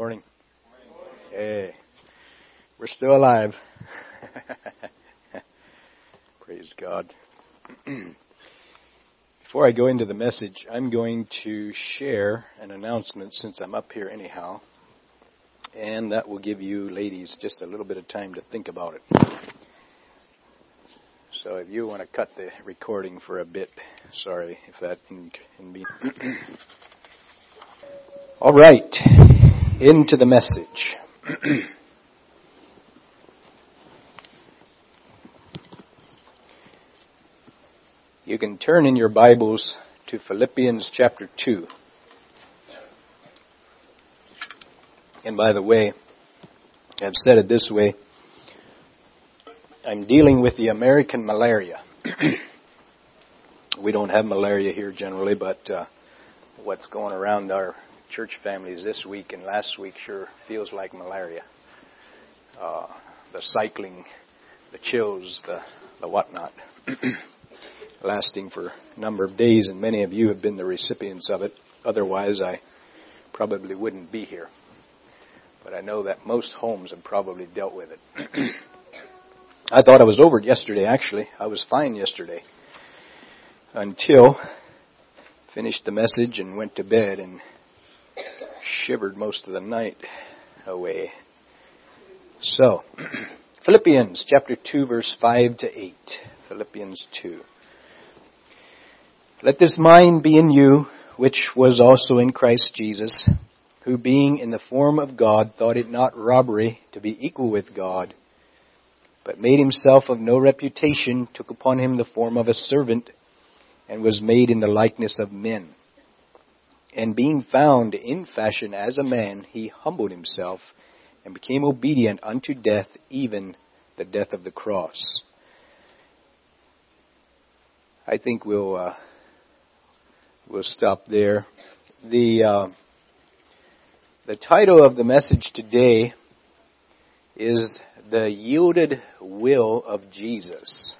Morning. Hey, we're still alive. Praise God. Before I go into the message, I'm going to share an announcement since I'm up here anyhow. And that will give you ladies just a little bit of time to think about it. So if you want to cut the recording for a bit, sorry if that can, be. All right, into the message. you can turn in your Bibles to Philippians chapter 2. And by the way, I've said it this way I'm dealing with the American malaria. we don't have malaria here generally, but uh, what's going around our church families this week and last week sure feels like malaria. Uh, the cycling, the chills, the, the whatnot, lasting for a number of days, and many of you have been the recipients of it. Otherwise, I probably wouldn't be here. But I know that most homes have probably dealt with it. I thought I was over it yesterday, actually. I was fine yesterday. Until finished the message and went to bed and shivered most of the night away. So, Philippians chapter 2 verse 5 to 8. Philippians 2. Let this mind be in you, which was also in Christ Jesus, who being in the form of God thought it not robbery to be equal with God, but made himself of no reputation, took upon him the form of a servant, and was made in the likeness of men. And being found in fashion as a man, he humbled himself and became obedient unto death, even the death of the cross. I think we'll uh, we'll stop there. The uh, the title of the message today is the yielded will of Jesus.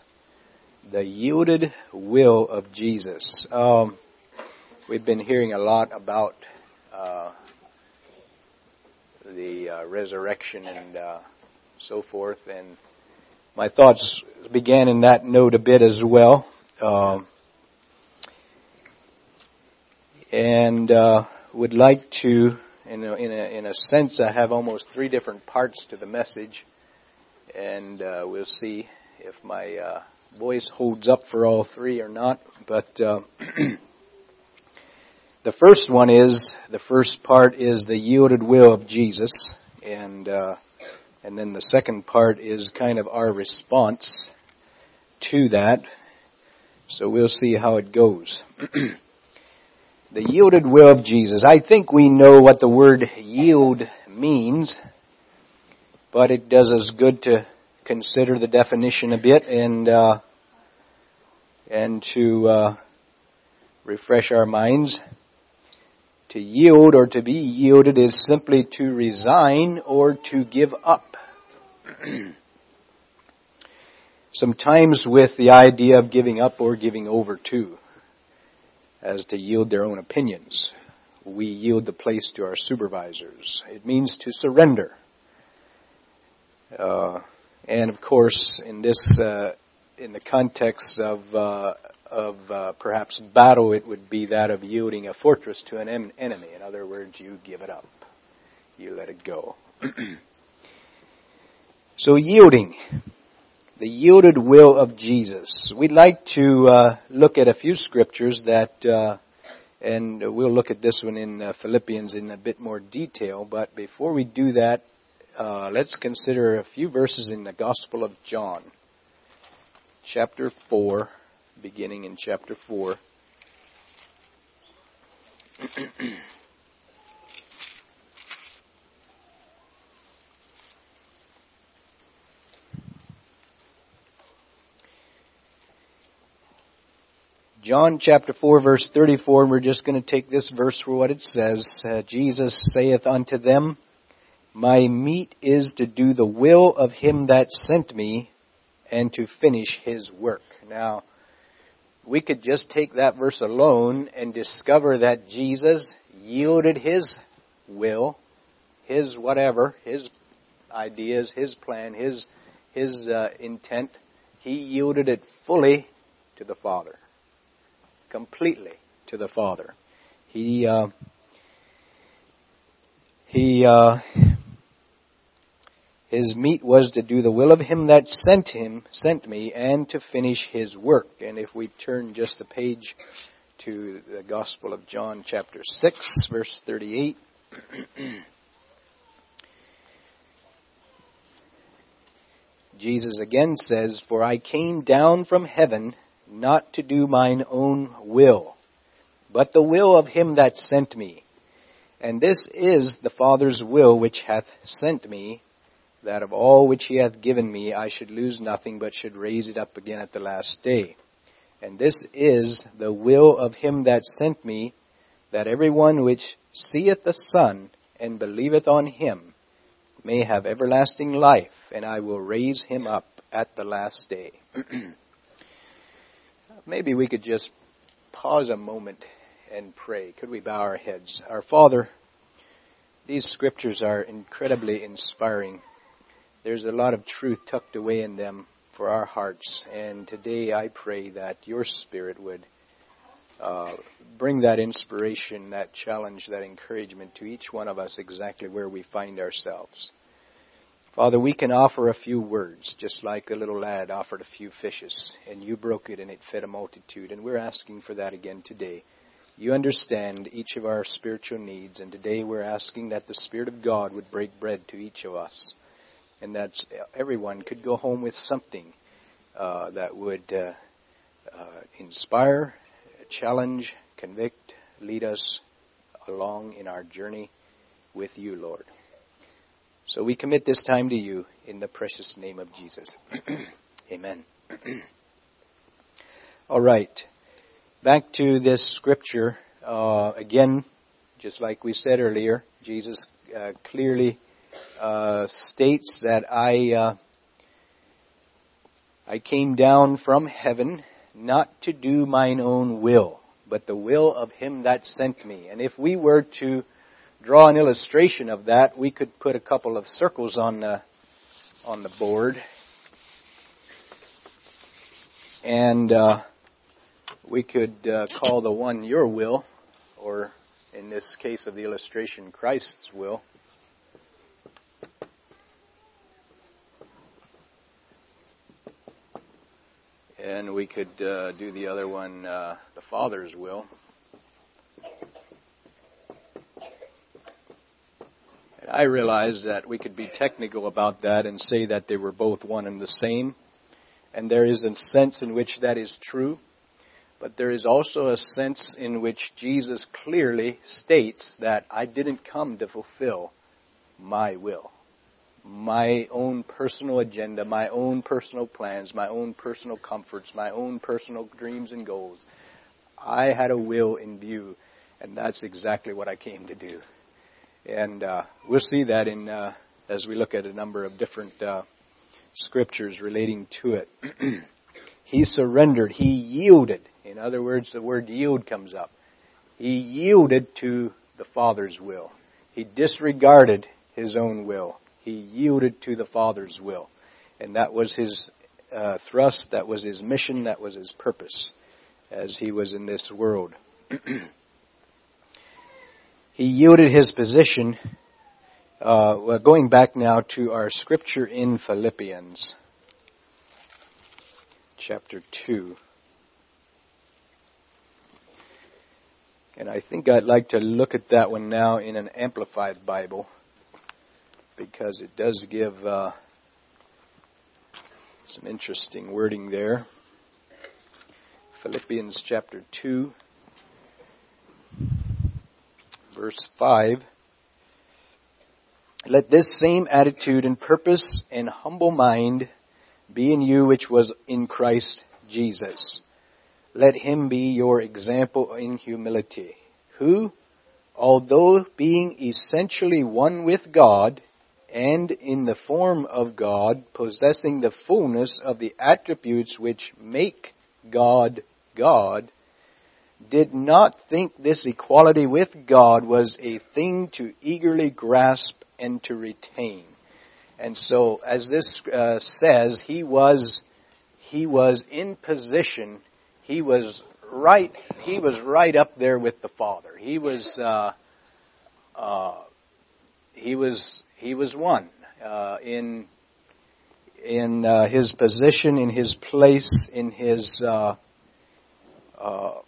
The yielded will of Jesus. Um, we've been hearing a lot about uh, the uh, resurrection and uh, so forth, and my thoughts began in that note a bit as well. Um, and uh, would like to, in a, in, a, in a sense, I have almost three different parts to the message, and uh, we'll see if my uh, voice holds up for all three or not. But the first one is the first part is the yielded will of Jesus, and uh, and then the second part is kind of our response to that. So we'll see how it goes. the yielded will of Jesus. I think we know what the word yield means, but it does us good to consider the definition a bit and uh, and to uh, refresh our minds. To yield or to be yielded is simply to resign or to give up. Sometimes with the idea of giving up or giving over to, as to yield their own opinions. We yield the place to our supervisors. It means to surrender. Uh, and of course, in this, uh, in the context of uh, of uh, perhaps battle, it would be that of yielding a fortress to an em- enemy. In other words, you give it up, you let it go. so yielding, the yielded will of Jesus. We'd like to uh, look at a few scriptures that, uh, and we'll look at this one in uh, Philippians in a bit more detail. But before we do that, uh, let's consider a few verses in the Gospel of John, chapter four beginning in chapter 4. John chapter 4 verse 34, and we're just going to take this verse for what it says. Uh, Jesus saith unto them, My meat is to do the will of him that sent me, and to finish his work. Now, we could just take that verse alone and discover that Jesus yielded his will, his whatever, his ideas, his plan, his his uh, intent. He yielded it fully to the Father, completely to the Father. He uh, he uh, his meat was to do the will of him that sent him, sent me, and to finish his work. And if we turn just a page to the Gospel of John, chapter 6, verse 38. Jesus again says, For I came down from heaven not to do mine own will, but the will of him that sent me. And this is the Father's will which hath sent me, that of all which he hath given me I should lose nothing, but should raise it up again at the last day. And this is the will of him that sent me, that every one which seeth the Son and believeth on him may have everlasting life, and I will raise him up at the last day. Maybe we could just pause a moment and pray. Could we bow our heads? Our Father, these scriptures are incredibly inspiring. There's a lot of truth tucked away in them for our hearts, and today I pray that your Spirit would uh, bring that inspiration, that challenge, that encouragement to each one of us exactly where we find ourselves. Father, we can offer a few words, just like the little lad offered a few fishes, and you broke it and it fed a multitude, and we're asking for that again today. You understand each of our spiritual needs, and today we're asking that the Spirit of God would break bread to each of us, and that everyone could go home with something uh, that would uh, uh, inspire, challenge, convict, lead us along in our journey with you, Lord. So we commit this time to you in the precious name of Jesus. Amen. All right back to this scripture uh, again, just like we said earlier, Jesus uh, clearly uh, states that I uh, I came down from heaven not to do mine own will, but the will of Him that sent me. And if we were to draw an illustration of that, we could put a couple of circles on the on the board and uh, we could uh, call the one your will, or in this case of the illustration, Christ's will. And we could uh, do the other one, uh, the Father's will. I realize that we could be technical about that and say that they were both one and the same. And there is a sense in which that is true. But there is also a sense in which Jesus clearly states that I didn't come to fulfill my will, my own personal agenda, my own personal plans, my own personal comforts, my own personal dreams and goals. I had a will in view, and that's exactly what I came to do. And uh, we'll see that in uh, as we look at a number of different uh, scriptures relating to it. he surrendered. He yielded. In other words, the word yield comes up. He yielded to the Father's will. He disregarded his own will. He yielded to the Father's will. And that was his uh, thrust, that was his mission, that was his purpose as he was in this world. he yielded his position. Uh, well, going back now to our scripture in Philippians, chapter 2. And I think I'd like to look at that one now in an Amplified Bible because it does give uh, some interesting wording there. Philippians chapter 2, verse 5. Let this same attitude and purpose and humble mind be in you which was in Christ Jesus let him be your example in humility, who, although being essentially one with God, and in the form of God, possessing the fullness of the attributes which make God God, did not think this equality with God was a thing to eagerly grasp and to retain. And so, as this uh, says, he was he was in position. He was right. He was right up there with the Father. He was uh, uh, he was he was one uh, in in uh, his position, in his place, in his uh, uh,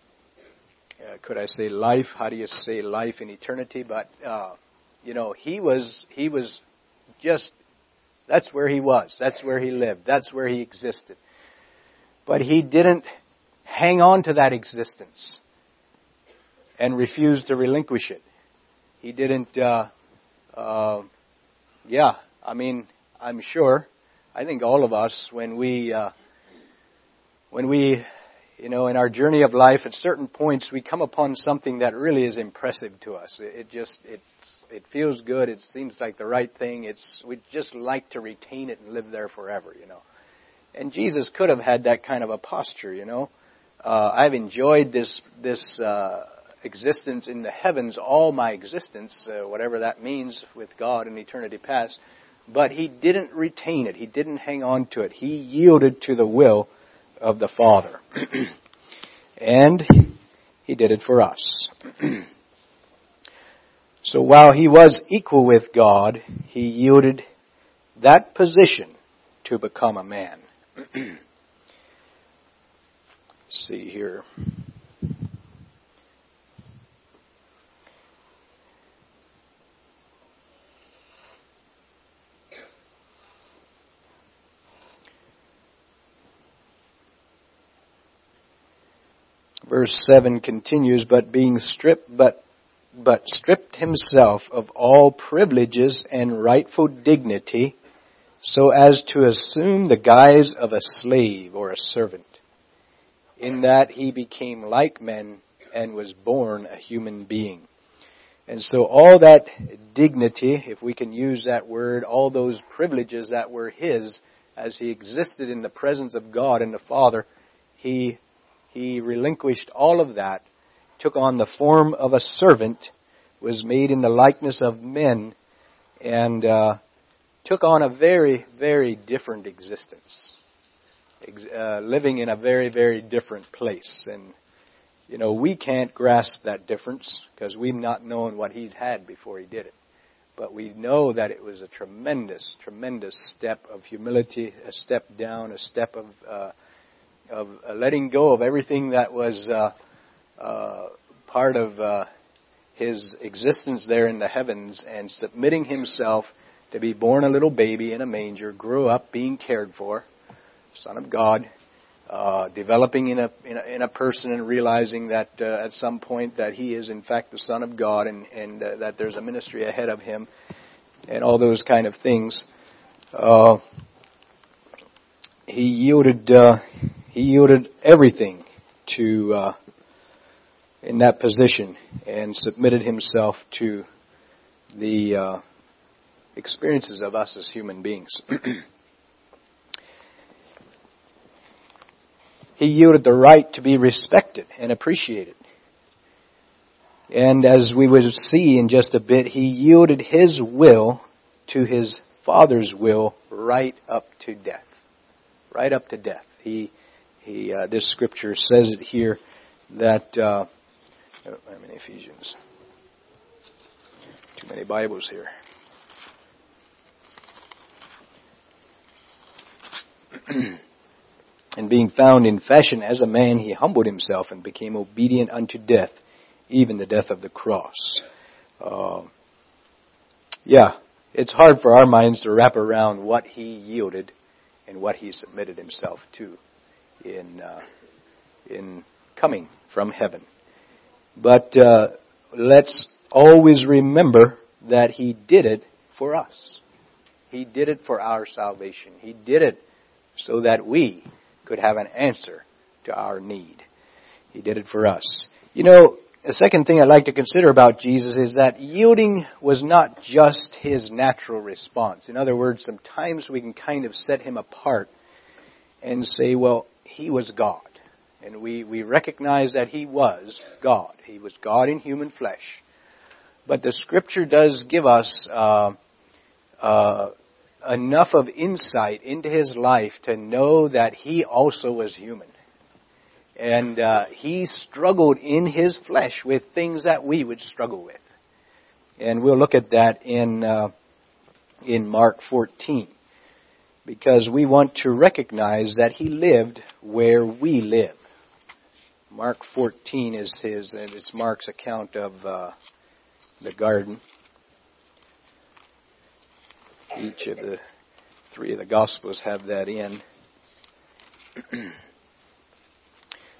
could I say life? How do you say life in eternity? But uh, you know, he was he was just that's where he was. That's where he lived. That's where he existed. But he didn't hang on to that existence and refuse to relinquish it. He didn't. Uh, yeah, I mean, I'm sure. I think all of us, when we uh, when we you know, in our journey of life, at certain points, we come upon something that really is impressive to us. It just, it, it feels good. It seems like the right thing. It's, we just like to retain it and live there forever, you know. And Jesus could have had that kind of a posture, you know. Uh, I've enjoyed this, this, uh, existence in the heavens, all my existence, uh, whatever that means with God in eternity past. But he didn't retain it. He didn't hang on to it. He yielded to the will of the Father. and He did it for us. so while He was equal with God, He yielded that position to become a man. see here. Verse 7 continues, but being stripped, but, but stripped himself of all privileges and rightful dignity, so as to assume the guise of a slave or a servant. In that he became like men and was born a human being. And so all that dignity, if we can use that word, all those privileges that were his as he existed in the presence of God and the Father, he he relinquished all of that, took on the form of a servant, was made in the likeness of men, and uh, took on a very, very different existence, uh, living in a very, very different place. And you know, we can't grasp that difference because we've not known what he'd had before he did it. But we know that it was a tremendous, tremendous step of humility, a step down, a step of uh, of uh, letting go of everything that was uh, uh, part of uh, his existence there in the heavens and submitting himself to be born a little baby in a manger, grew up being cared for, Son of God, uh, developing in a, in a, in a person and realizing that uh, at some point that he is in fact the Son of God and, and uh, that there's a ministry ahead of him and all those kind of things. Uh, he yielded uh, he yielded everything to uh, in that position and submitted himself to the uh, experiences of us as human beings. he yielded the right to be respected and appreciated. And as we will see in just a bit, he yielded his will to his father's will right up to death. Right up to death. He he, uh, this scripture says it here that, uh, I'm in Ephesians. Too many Bibles here. and being found in fashion as a man, he humbled himself and became obedient unto death, even the death of the cross. Uh, yeah, it's hard for our minds to wrap around what he yielded and what he submitted himself to in uh, in coming from heaven. But uh, let's always remember that He did it for us. He did it for our salvation. He did it so that we could have an answer to our need. He did it for us. You know, the second thing I'd like to consider about Jesus is that yielding was not just his natural response. In other words, sometimes we can kind of set him apart and say, well, he was God. And we, we recognize that he was God. He was God in human flesh. But the scripture does give us uh, uh, enough of insight into his life to know that he also was human. And uh, he struggled in his flesh with things that we would struggle with. And we'll look at that in, uh, in Mark 14. Because we want to recognize that he lived where we live. Mark 14 is his, and it's Mark's account of uh, the garden. Each of the three of the Gospels have that in.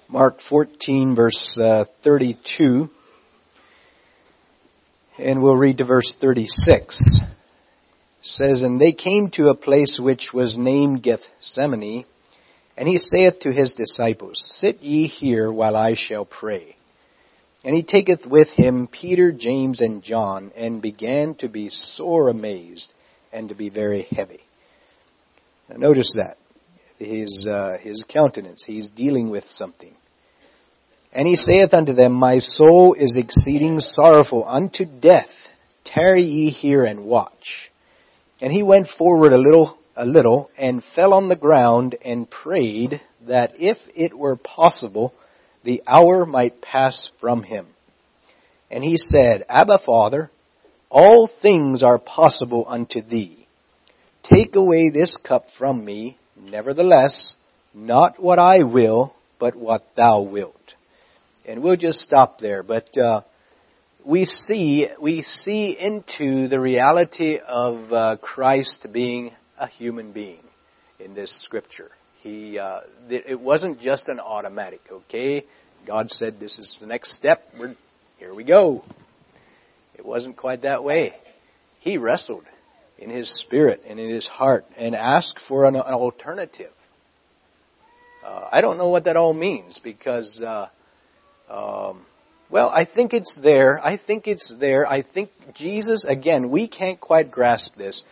Mark 14, verse uh, 32. And we'll read to verse 36. Says, And they came to a place which was named Gethsemane, and he saith to his disciples, Sit ye here while I shall pray. And he taketh with him Peter, James, and John, and began to be sore amazed and to be very heavy. Now notice that. His, uh, his countenance. He's dealing with something. And he saith unto them, My soul is exceeding sorrowful unto death. Tarry ye here and watch. And he went forward a little, a little, and fell on the ground and prayed that if it were possible, the hour might pass from him. And he said, Abba Father, all things are possible unto thee. Take away this cup from me, nevertheless, not what I will, but what thou wilt. And we'll just stop there, but uh, we see we see into the reality of uh, Christ being a human being in this scripture. He uh, it wasn't just an automatic. Okay, God said this is the next step. We're here. We go. It wasn't quite that way. He wrestled in his spirit and in his heart and asked for an, an alternative. Uh, I don't know what that all means because, uh, um, well, I think it's there. I think it's there. I think Jesus, again, we can't quite grasp this,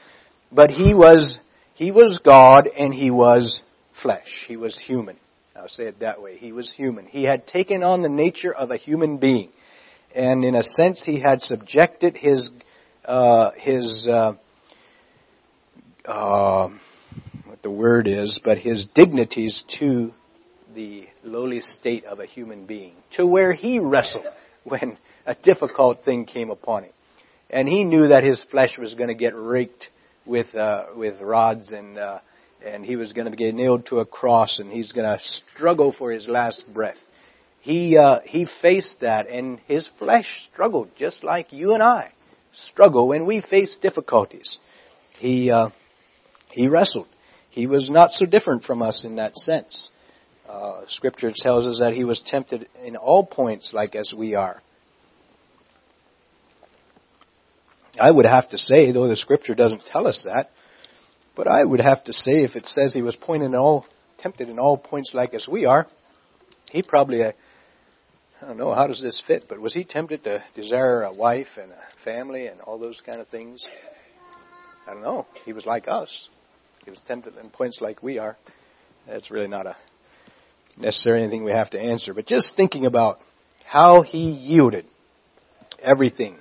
but he was, he was God and he was flesh. He was human. I'll say it that way. He was human. He had taken on the nature of a human being and in a sense he had subjected his uh, his uh, uh, what the word is, but his dignities to the lowly state of a human being, to where he wrestled when a difficult thing came upon him, and he knew that his flesh was going to get raked with uh, with rods and uh, and he was going to get nailed to a cross and he's going to struggle for his last breath he uh, he faced that, and his flesh struggled just like you and I struggle when we face difficulties. He uh, he wrestled. He was not so different from us in that sense. Uh, scripture tells us that he was tempted in all points, like as we are. I would have to say, though the scripture doesn't tell us that, but I would have to say, if it says he was pointed in all, tempted in all points like as we are, he probably uh, I don't know, how does this fit? But was he tempted to desire a wife and a family and all those kind of things? I don't know. He was like us. He was tempted in points like we are. That's really not a necessarily anything we have to answer. But just thinking about how he yielded everything.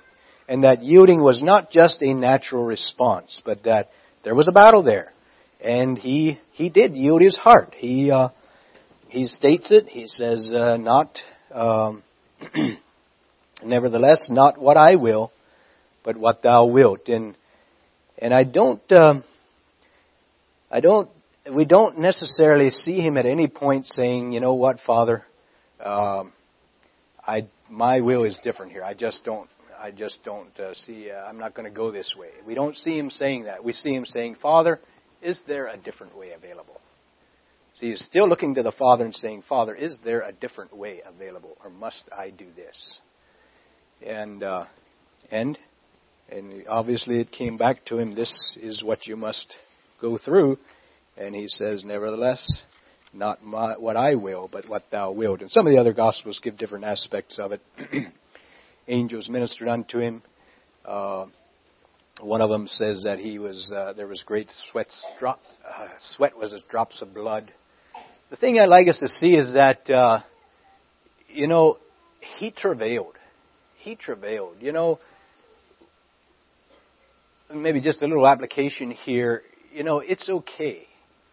And that yielding was not just a natural response, but that there was a battle there. And he, he did yield his heart. He, uh, he states it. He says, uh, not um, Nevertheless, not what I will, but what thou wilt. And and I don't, um, I don't, we don't necessarily see him at any point saying, you know what, Father, um, I my will is different here. I just don't, I just don't uh, see. Uh, I'm not going to go this way. We don't see him saying that. We see him saying, Father, is there a different way available? So he's still looking to the Father and saying, Father, is there a different way available, or must I do this? And uh, and and obviously it came back to him. This is what you must go through. And he says, nevertheless, not my, what I will, but what thou wilt. And some of the other gospels give different aspects of it. Angels ministered unto him. Uh, one of them says that he was uh, there was great sweat drop, uh, sweat was as drops of blood the thing I'd like us to see is that, uh, you know, he travailed. He travailed. You know, maybe just a little application here. You know, it's okay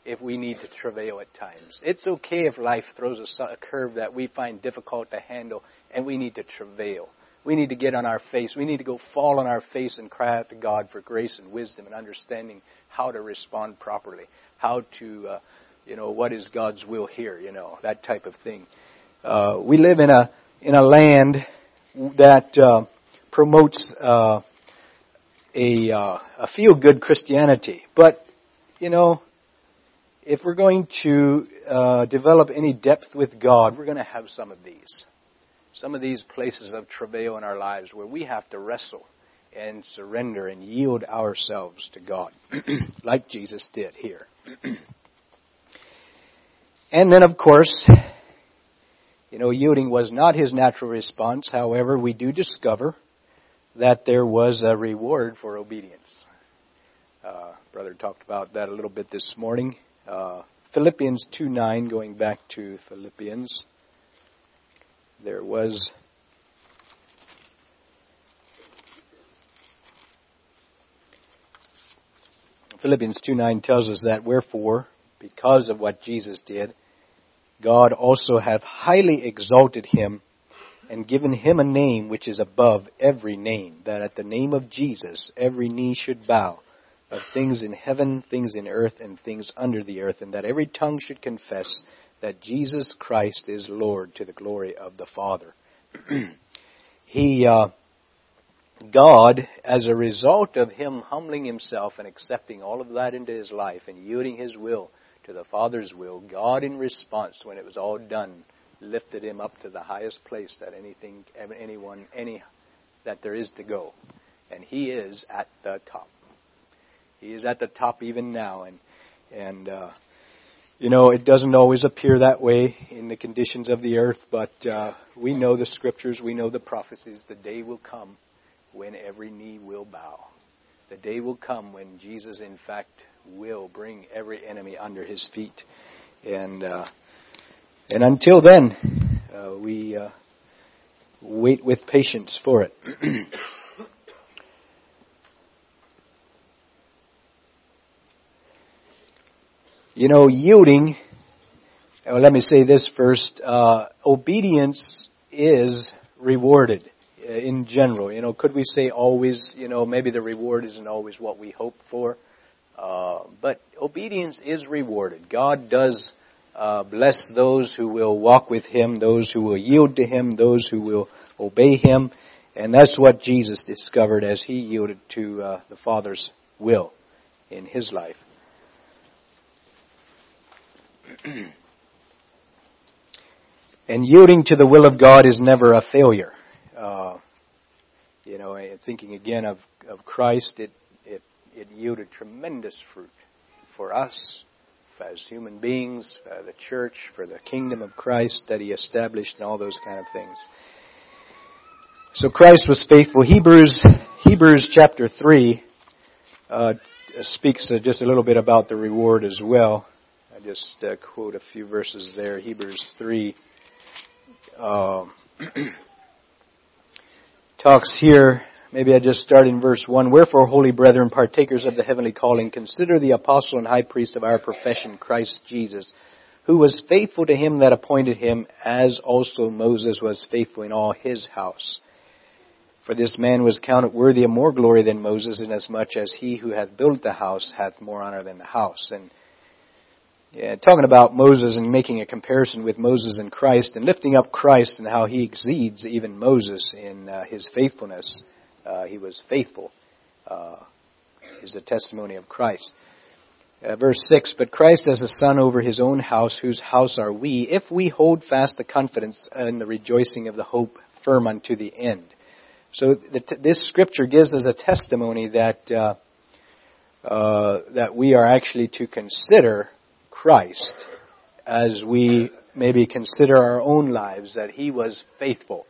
if we need to travail at times. It's okay if life throws us a curve that we find difficult to handle and we need to travail. We need to get on our face. We need to go fall on our face and cry out to God for grace and wisdom and understanding how to respond properly, how to, uh, you know, what is God's will here, you know, that type of thing. Uh, we live in a in a land that uh, promotes uh, a uh, a feel good Christianity, but you know, if we're going to uh, develop any depth with God, we're going to have some of these. Some of these places of travail in our lives where we have to wrestle and surrender and yield ourselves to God, like Jesus did here. and then, of course, you know, yielding was not his natural response. However, we do discover that there was a reward for obedience. Uh, brother talked about that a little bit this morning. Uh, Philippians 2 9, going back to Philippians, there was Philippians 2 9 tells us that, wherefore, because of what Jesus did, God also hath highly exalted him and given him a name which is above every name, that at the name of Jesus every knee should bow of things in heaven, things in earth, and things under the earth, and that every tongue should confess that Jesus Christ is Lord to the glory of the Father. he, uh, God, as a result of him humbling himself and accepting all of that into his life and yielding his will to the Father's will, God, in response, when it was all done, lifted him up to the highest place that anything, anyone, any that there is to go, and he is at the top. He is at the top even now, and and uh, you know it doesn't always appear that way in the conditions of the earth, but uh, we know the scriptures, we know the prophecies. The day will come when every knee will bow. The day will come when Jesus, in fact, will bring every enemy under His feet, and uh, and until then, uh, we uh, wait with patience for it. You know, yielding, well, let me say this first, uh, obedience is rewarded uh, in general. You know, could we say always, you know, maybe the reward isn't always what we hope for, uh, but obedience is rewarded. God does uh, bless those who will walk with Him, those who will yield to Him, those who will obey Him, and that's what Jesus discovered as He yielded to uh, the Father's will in His life. and yielding to the will of God is never a failure. Uh, you know, thinking again of, of Christ, it, it, it yielded tremendous fruit for us as human beings, for the church, for the kingdom of Christ that He established, and all those kind of things. So Christ was faithful. Hebrews, Hebrews chapter 3 uh, speaks just a little bit about the reward as well. I just uh, quote a few verses there. Hebrews 3 uh, talks here. Maybe I just start in verse 1. Wherefore, holy brethren, partakers of the heavenly calling, consider the apostle and high priest of our profession, Christ Jesus, who was faithful to him that appointed him, as also Moses was faithful in all his house. For this man was counted worthy of more glory than Moses, inasmuch as he who hath built the house hath more honor than the house. And yeah, talking about Moses and making a comparison with Moses and Christ and lifting up Christ and how he exceeds even Moses in uh, his faithfulness. Uh, he was faithful, uh, is the testimony of Christ. Uh, verse 6 But Christ as a son over his own house, whose house are we, if we hold fast the confidence and the rejoicing of the hope firm unto the end. So the, this scripture gives us a testimony that uh, uh, that we are actually to consider Christ as we maybe consider our own lives that he was faithful.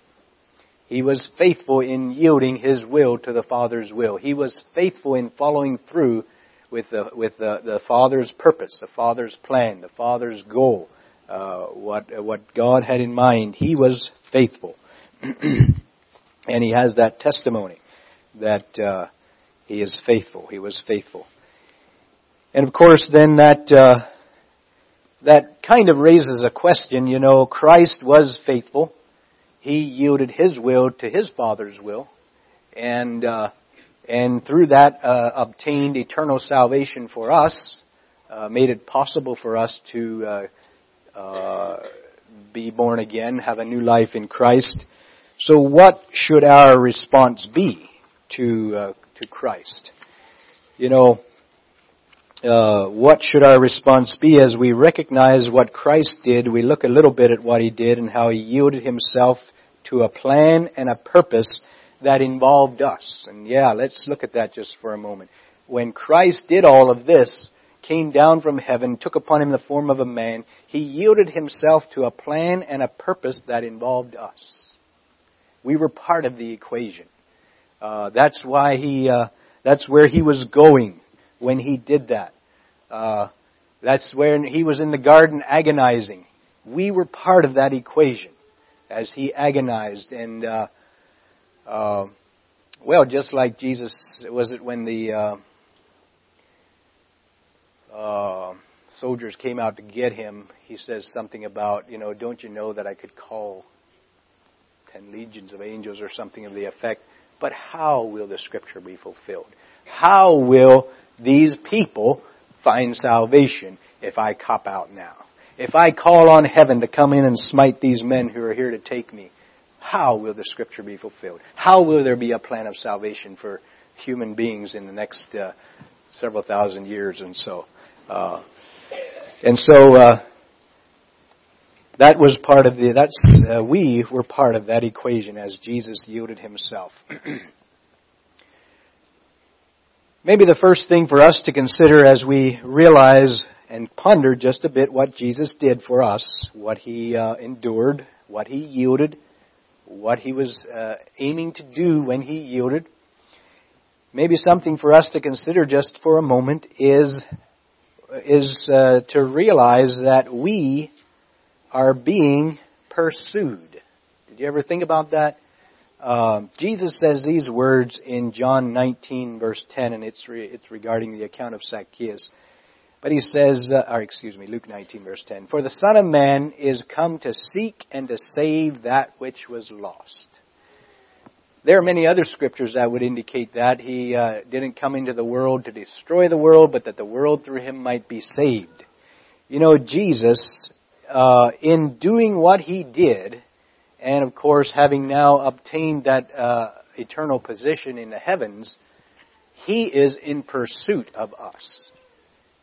He was faithful in yielding his will to the Father's will. He was faithful in following through with the, with the, the Father's purpose, the Father's plan, the Father's goal, uh, what, what God had in mind. He was faithful. and he has that testimony that uh, He is faithful. He was faithful. And of course, then that uh, that kind of raises a question. You know, Christ was faithful. He yielded His will to His Father's will, and uh, and through that uh, obtained eternal salvation for us, uh, made it possible for us to uh, uh, be born again, have a new life in Christ. So, what should our response be to uh, to Christ? You know, uh, what should our response be as we recognize what Christ did? We look a little bit at what He did and how He yielded Himself to a plan and a purpose that involved us. And yeah, let's look at that just for a moment. When Christ did all of this, came down from heaven, took upon him the form of a man, he yielded himself to a plan and a purpose that involved us. We were part of the equation. Uh, that's why he, uh, that's where he was going when he did that. Uh, that's when he was in the garden agonizing. We were part of that equation as he agonized and, uh, uh, well, just like Jesus, was it when the uh, uh, soldiers came out to get him? He says something about, you know, don't you know that I could call ten legions of angels or something of the effect? But how will the scripture be fulfilled? How will these people find salvation if I cop out now? If I call on heaven to come in and smite these men who are here to take me, how will the scripture be fulfilled? How will there be a plan of salvation for human beings in the next uh, several thousand years and so? Uh, and so uh, that was part of the. That's uh, we were part of that equation as Jesus yielded Himself. Maybe the first thing for us to consider as we realize and ponder just a bit what Jesus did for us, what He uh, endured, what He yielded, what he was uh, aiming to do when he yielded. Maybe something for us to consider just for a moment is is uh, to realize that we are being pursued. Did you ever think about that? Uh, Jesus says these words in John 19 verse 10, and it's re- it's regarding the account of Zacchaeus. But he says, uh, or excuse me, Luke 19 verse 10, For the Son of Man is come to seek and to save that which was lost. There are many other scriptures that would indicate that. He uh, didn't come into the world to destroy the world, but that the world through him might be saved. You know, Jesus, uh, in doing what he did, and of course having now obtained that uh, eternal position in the heavens, he is in pursuit of us.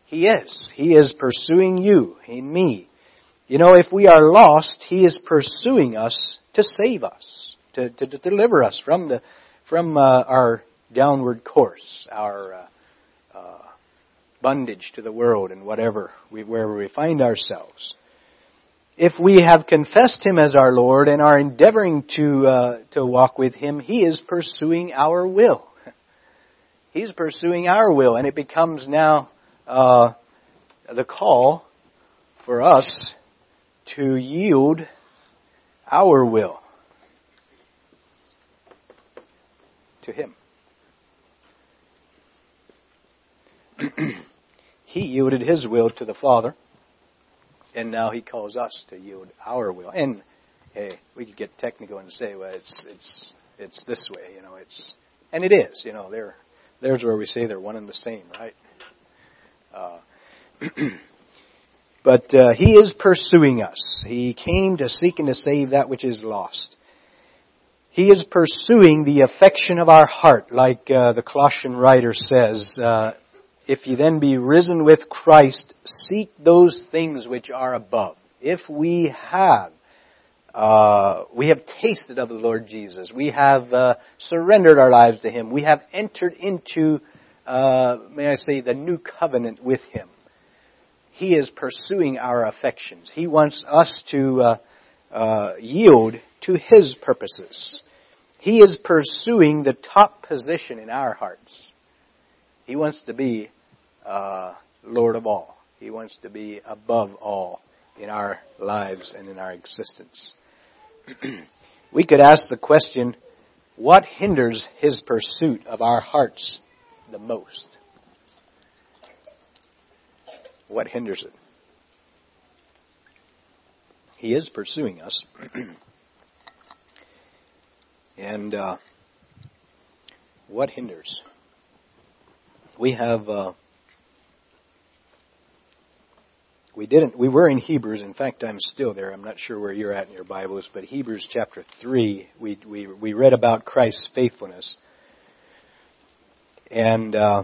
He is. He is pursuing you and me. You know, if we are lost, He is pursuing us to save us, to, to, to deliver us from the from uh, our downward course, our uh, uh, bondage to the world and whatever we, wherever we find ourselves. If we have confessed Him as our Lord and are endeavoring to uh, to walk with Him, He is pursuing our will. He's pursuing our will, and it becomes now uh, the call for us to yield our will to Him. he yielded His will to the Father, and now He calls us to yield our will. And hey, we could get technical and say, well, it's it's it's this way, you know, it's and it is, you know, there there's where we say they're one and the same, right? Uh, but uh, he is pursuing us. He came to seek and to save that which is lost. He is pursuing the affection of our heart, like uh, the Colossian writer says. If you then be risen with Christ, seek those things which are above. If we have uh, we have tasted of the Lord Jesus. We have uh, surrendered our lives to Him. We have entered into uh, may I say, the new covenant with Him. He is pursuing our affections. He wants us to uh, uh, yield to His purposes. He is pursuing the top position in our hearts. He wants to be uh, Lord of all. He wants to be above all in our lives and in our existence. we could ask the question, what hinders His pursuit of our hearts the most? What hinders it? He is pursuing us. and uh, what hinders? We have. Uh, we didn't. We were in Hebrews. In fact, I'm still there. I'm not sure where you're at in your Bibles, but Hebrews chapter three. We we we read about Christ's faithfulness, and uh,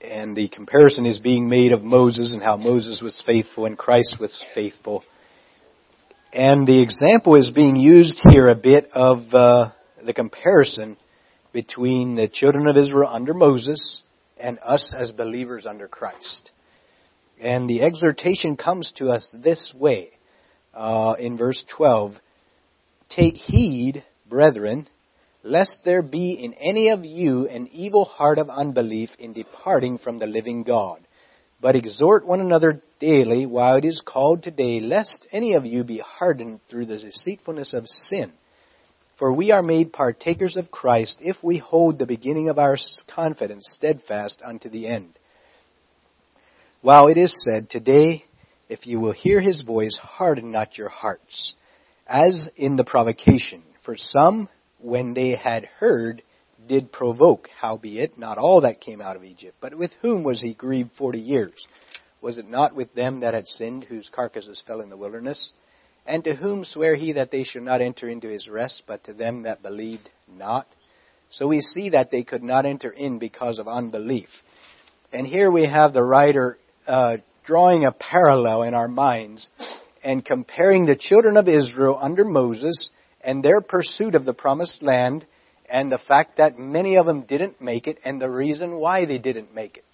and the comparison is being made of Moses and how Moses was faithful and Christ was faithful. And the example is being used here a bit of uh, the comparison between the children of Israel under Moses and us as believers under Christ. And the exhortation comes to us this way uh, in verse 12 Take heed, brethren, lest there be in any of you an evil heart of unbelief in departing from the living God. But exhort one another daily while it is called today, lest any of you be hardened through the deceitfulness of sin. For we are made partakers of Christ if we hold the beginning of our confidence steadfast unto the end. While it is said, Today, if you will hear his voice, harden not your hearts, as in the provocation. For some, when they had heard, did provoke, howbeit not all that came out of Egypt. But with whom was he grieved forty years? Was it not with them that had sinned, whose carcasses fell in the wilderness? And to whom sware he that they should not enter into his rest, but to them that believed not? So we see that they could not enter in because of unbelief. And here we have the writer uh, drawing a parallel in our minds and comparing the children of Israel under Moses and their pursuit of the promised land and the fact that many of them didn't make it and the reason why they didn't make it.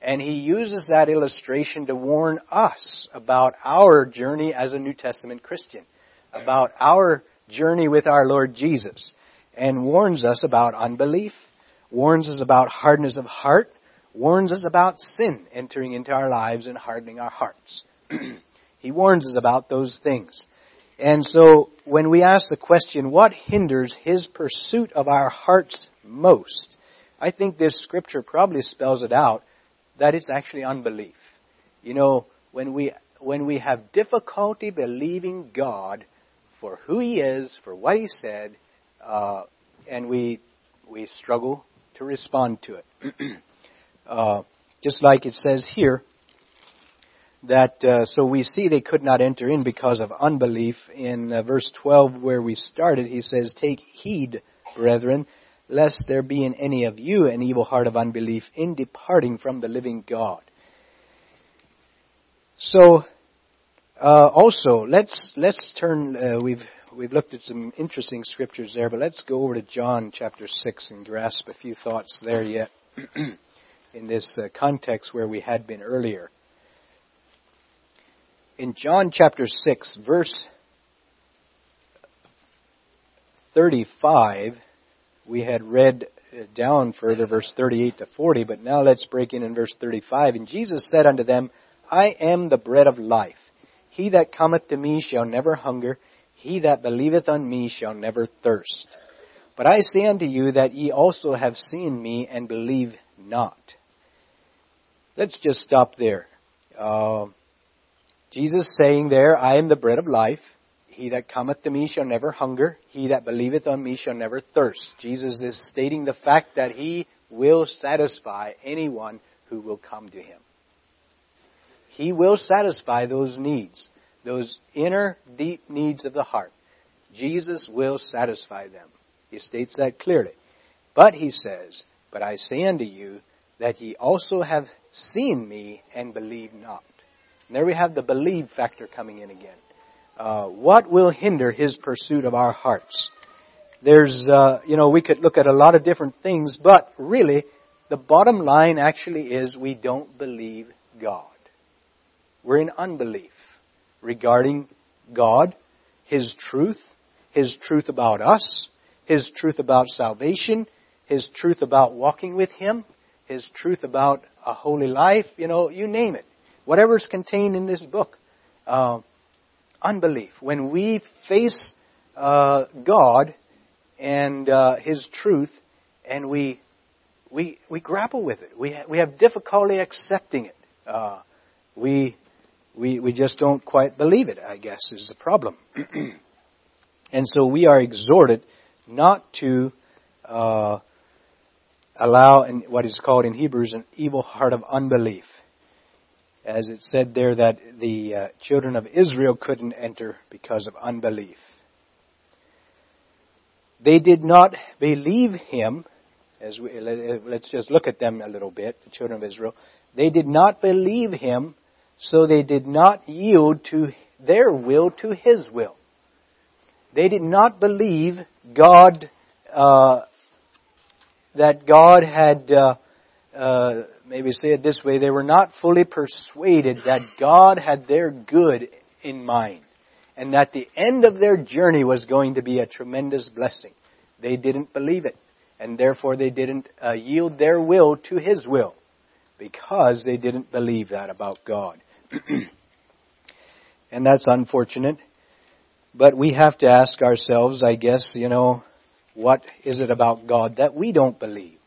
And he uses that illustration to warn us about our journey as a New Testament Christian, about our journey with our Lord Jesus, and warns us about unbelief, warns us about hardness of heart, warns us about sin entering into our lives and hardening our hearts. he warns us about those things. And so when we ask the question, what hinders his pursuit of our hearts most? I think this scripture probably spells it out that it's actually unbelief. You know, when we when we have difficulty believing God for who He is, for what He said, uh, and we we struggle to respond to it. Uh, just like it says here, that uh, so we see they could not enter in because of unbelief. In uh, verse 12, where we started, he says, "Take heed, brethren, lest there be in any of you an evil heart of unbelief in departing from the living God." So, uh, also let's let's turn. Uh, we've we've looked at some interesting scriptures there, but let's go over to John chapter six and grasp a few thoughts there yet. in this uh, context where we had been earlier. In John chapter 6, verse 35, we had read uh, down further, verse 38 to 40, but now let's break in in verse 35. And Jesus said unto them, I am the bread of life. He that cometh to me shall never hunger, he that believeth on me shall never thirst. But I say unto you that ye also have seen me and believe not. Let's just stop there. Uh, Jesus saying there, I am the bread of life. He that cometh to me shall never hunger. He that believeth on me shall never thirst. Jesus is stating the fact that he will satisfy anyone who will come to him. He will satisfy those needs, those inner deep needs of the heart. Jesus will satisfy them. He states that clearly. But he says, But I say unto you that ye also have seen me and believe not. And there we have the believe factor coming in again. Uh, what will hinder his pursuit of our hearts? There's, uh, you know, we could look at a lot of different things, but really, the bottom line actually is we don't believe God. We're in unbelief regarding God, His truth, His truth about us, His truth about salvation, His truth about walking with Him, his truth about a holy life, you know, you name it. Whatever's contained in this book. Uh, unbelief. When we face uh, God and uh, His truth, and we we, we grapple with it. We, ha- we have difficulty accepting it. Uh, we, we, we just don't quite believe it, I guess, is the problem. and so we are exhorted not to uh, allow in what is called in Hebrews an evil heart of unbelief. As it said there that the uh, children of Israel couldn't enter because of unbelief. They did not believe him, as we, let's just look at them a little bit, the children of Israel. They did not believe him, so they did not yield to their will to his will. They did not believe God uh, that God had, uh, uh, maybe say it this way, they were not fully persuaded that God had their good in mind and that the end of their journey was going to be a tremendous blessing. They didn't believe it, and therefore they didn't uh, yield their will to His will because they didn't believe that about God. and that's unfortunate. But we have to ask ourselves, I guess, you know, what is it about God that we don't believe?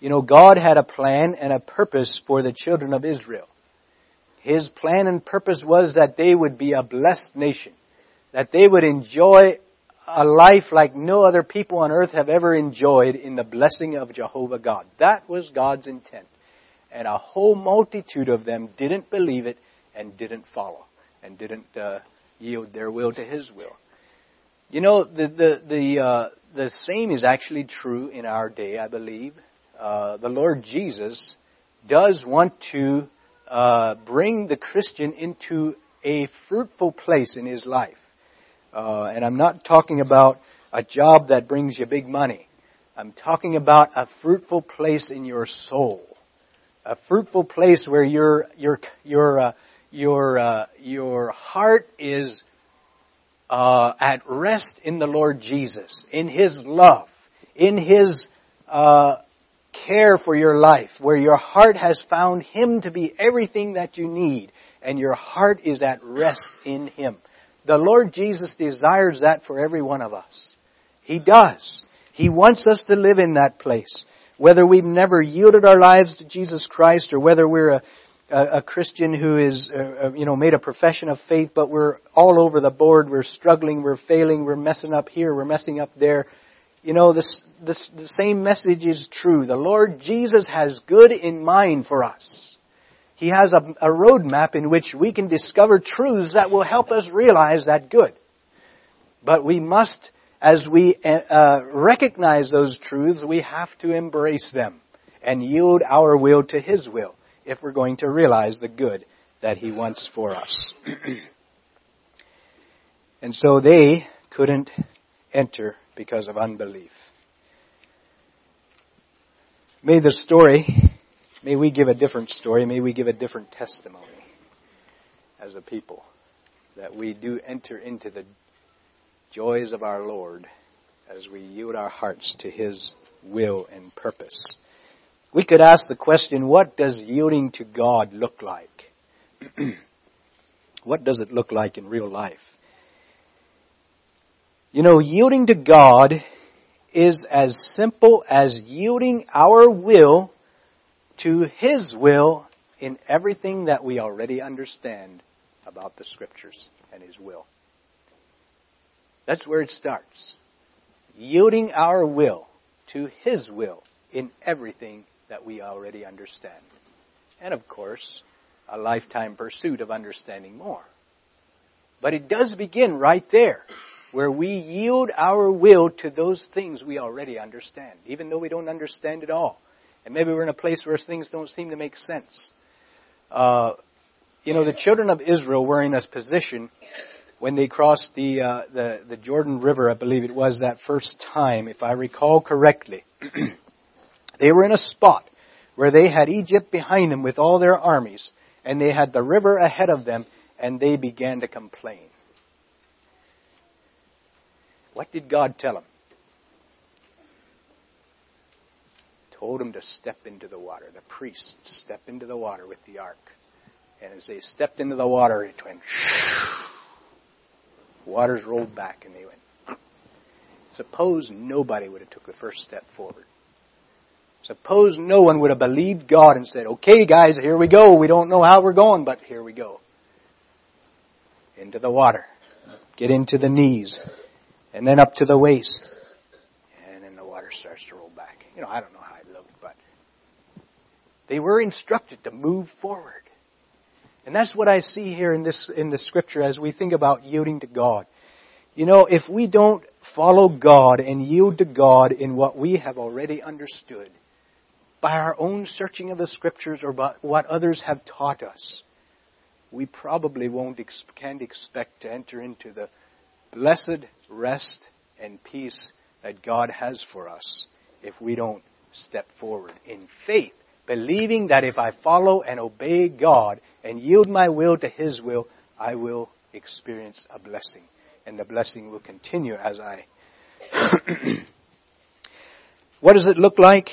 You know, God had a plan and a purpose for the children of Israel. His plan and purpose was that they would be a blessed nation, that they would enjoy a life like no other people on earth have ever enjoyed in the blessing of Jehovah God. That was God's intent. And a whole multitude of them didn't believe it and didn't follow and didn't uh, yield their will to His will. You know, the, the, the, uh, the same is actually true in our day, I believe. Uh, the Lord Jesus does want to uh, bring the Christian into a fruitful place in his life. Uh, and I'm not talking about a job that brings you big money. I'm talking about a fruitful place in your soul. A fruitful place where your, your, your, uh, your, uh, your heart is uh, at rest in the Lord Jesus, in His love, in His uh, care for your life, where your heart has found Him to be everything that you need, and your heart is at rest in Him. The Lord Jesus desires that for every one of us. He does. He wants us to live in that place. Whether we've never yielded our lives to Jesus Christ or whether we're a a, a Christian who is, uh, uh, you know, made a profession of faith, but we're all over the board. We're struggling. We're failing. We're messing up here. We're messing up there. You know, this, this, the same message is true. The Lord Jesus has good in mind for us. He has a, a roadmap in which we can discover truths that will help us realize that good. But we must, as we uh, uh recognize those truths, we have to embrace them and yield our will to His will if we're going to realize the good that He wants for us. and so they couldn't enter because of unbelief. May the story, may we give a different story, may we give a different testimony as a people, that we do enter into the joys of our Lord as we yield our hearts to His will and purpose. We could ask the question, what does yielding to God look like? what does it look like in real life? You know, yielding to God is as simple as yielding our will to His will in everything that we already understand about the Scriptures and His will. That's where it starts. Yielding our will to His will in everything that we already understand. And of course, a lifetime pursuit of understanding more. But it does begin right there, where we yield our will to those things we already understand, even though we don't understand it all. And maybe we're in a place where things don't seem to make sense. Uh, you know, the children of Israel were in a position when they crossed the, uh, the, the Jordan River, I believe it was that first time, if I recall correctly. They were in a spot where they had Egypt behind them with all their armies, and they had the river ahead of them, and they began to complain. What did God tell them? Told them to step into the water. The priests step into the water with the ark. And as they stepped into the water, it went waters rolled back and they went. Suppose nobody would have took the first step forward. Suppose no one would have believed God and said, okay guys, here we go. We don't know how we're going, but here we go. Into the water. Get into the knees. And then up to the waist. And then the water starts to roll back. You know, I don't know how it looked, but they were instructed to move forward. And that's what I see here in this, in the scripture as we think about yielding to God. You know, if we don't follow God and yield to God in what we have already understood, by our own searching of the scriptures or by what others have taught us, we probably won't can't expect to enter into the blessed rest and peace that God has for us if we don't step forward in faith, believing that if I follow and obey God and yield my will to His will, I will experience a blessing. And the blessing will continue as I. what does it look like?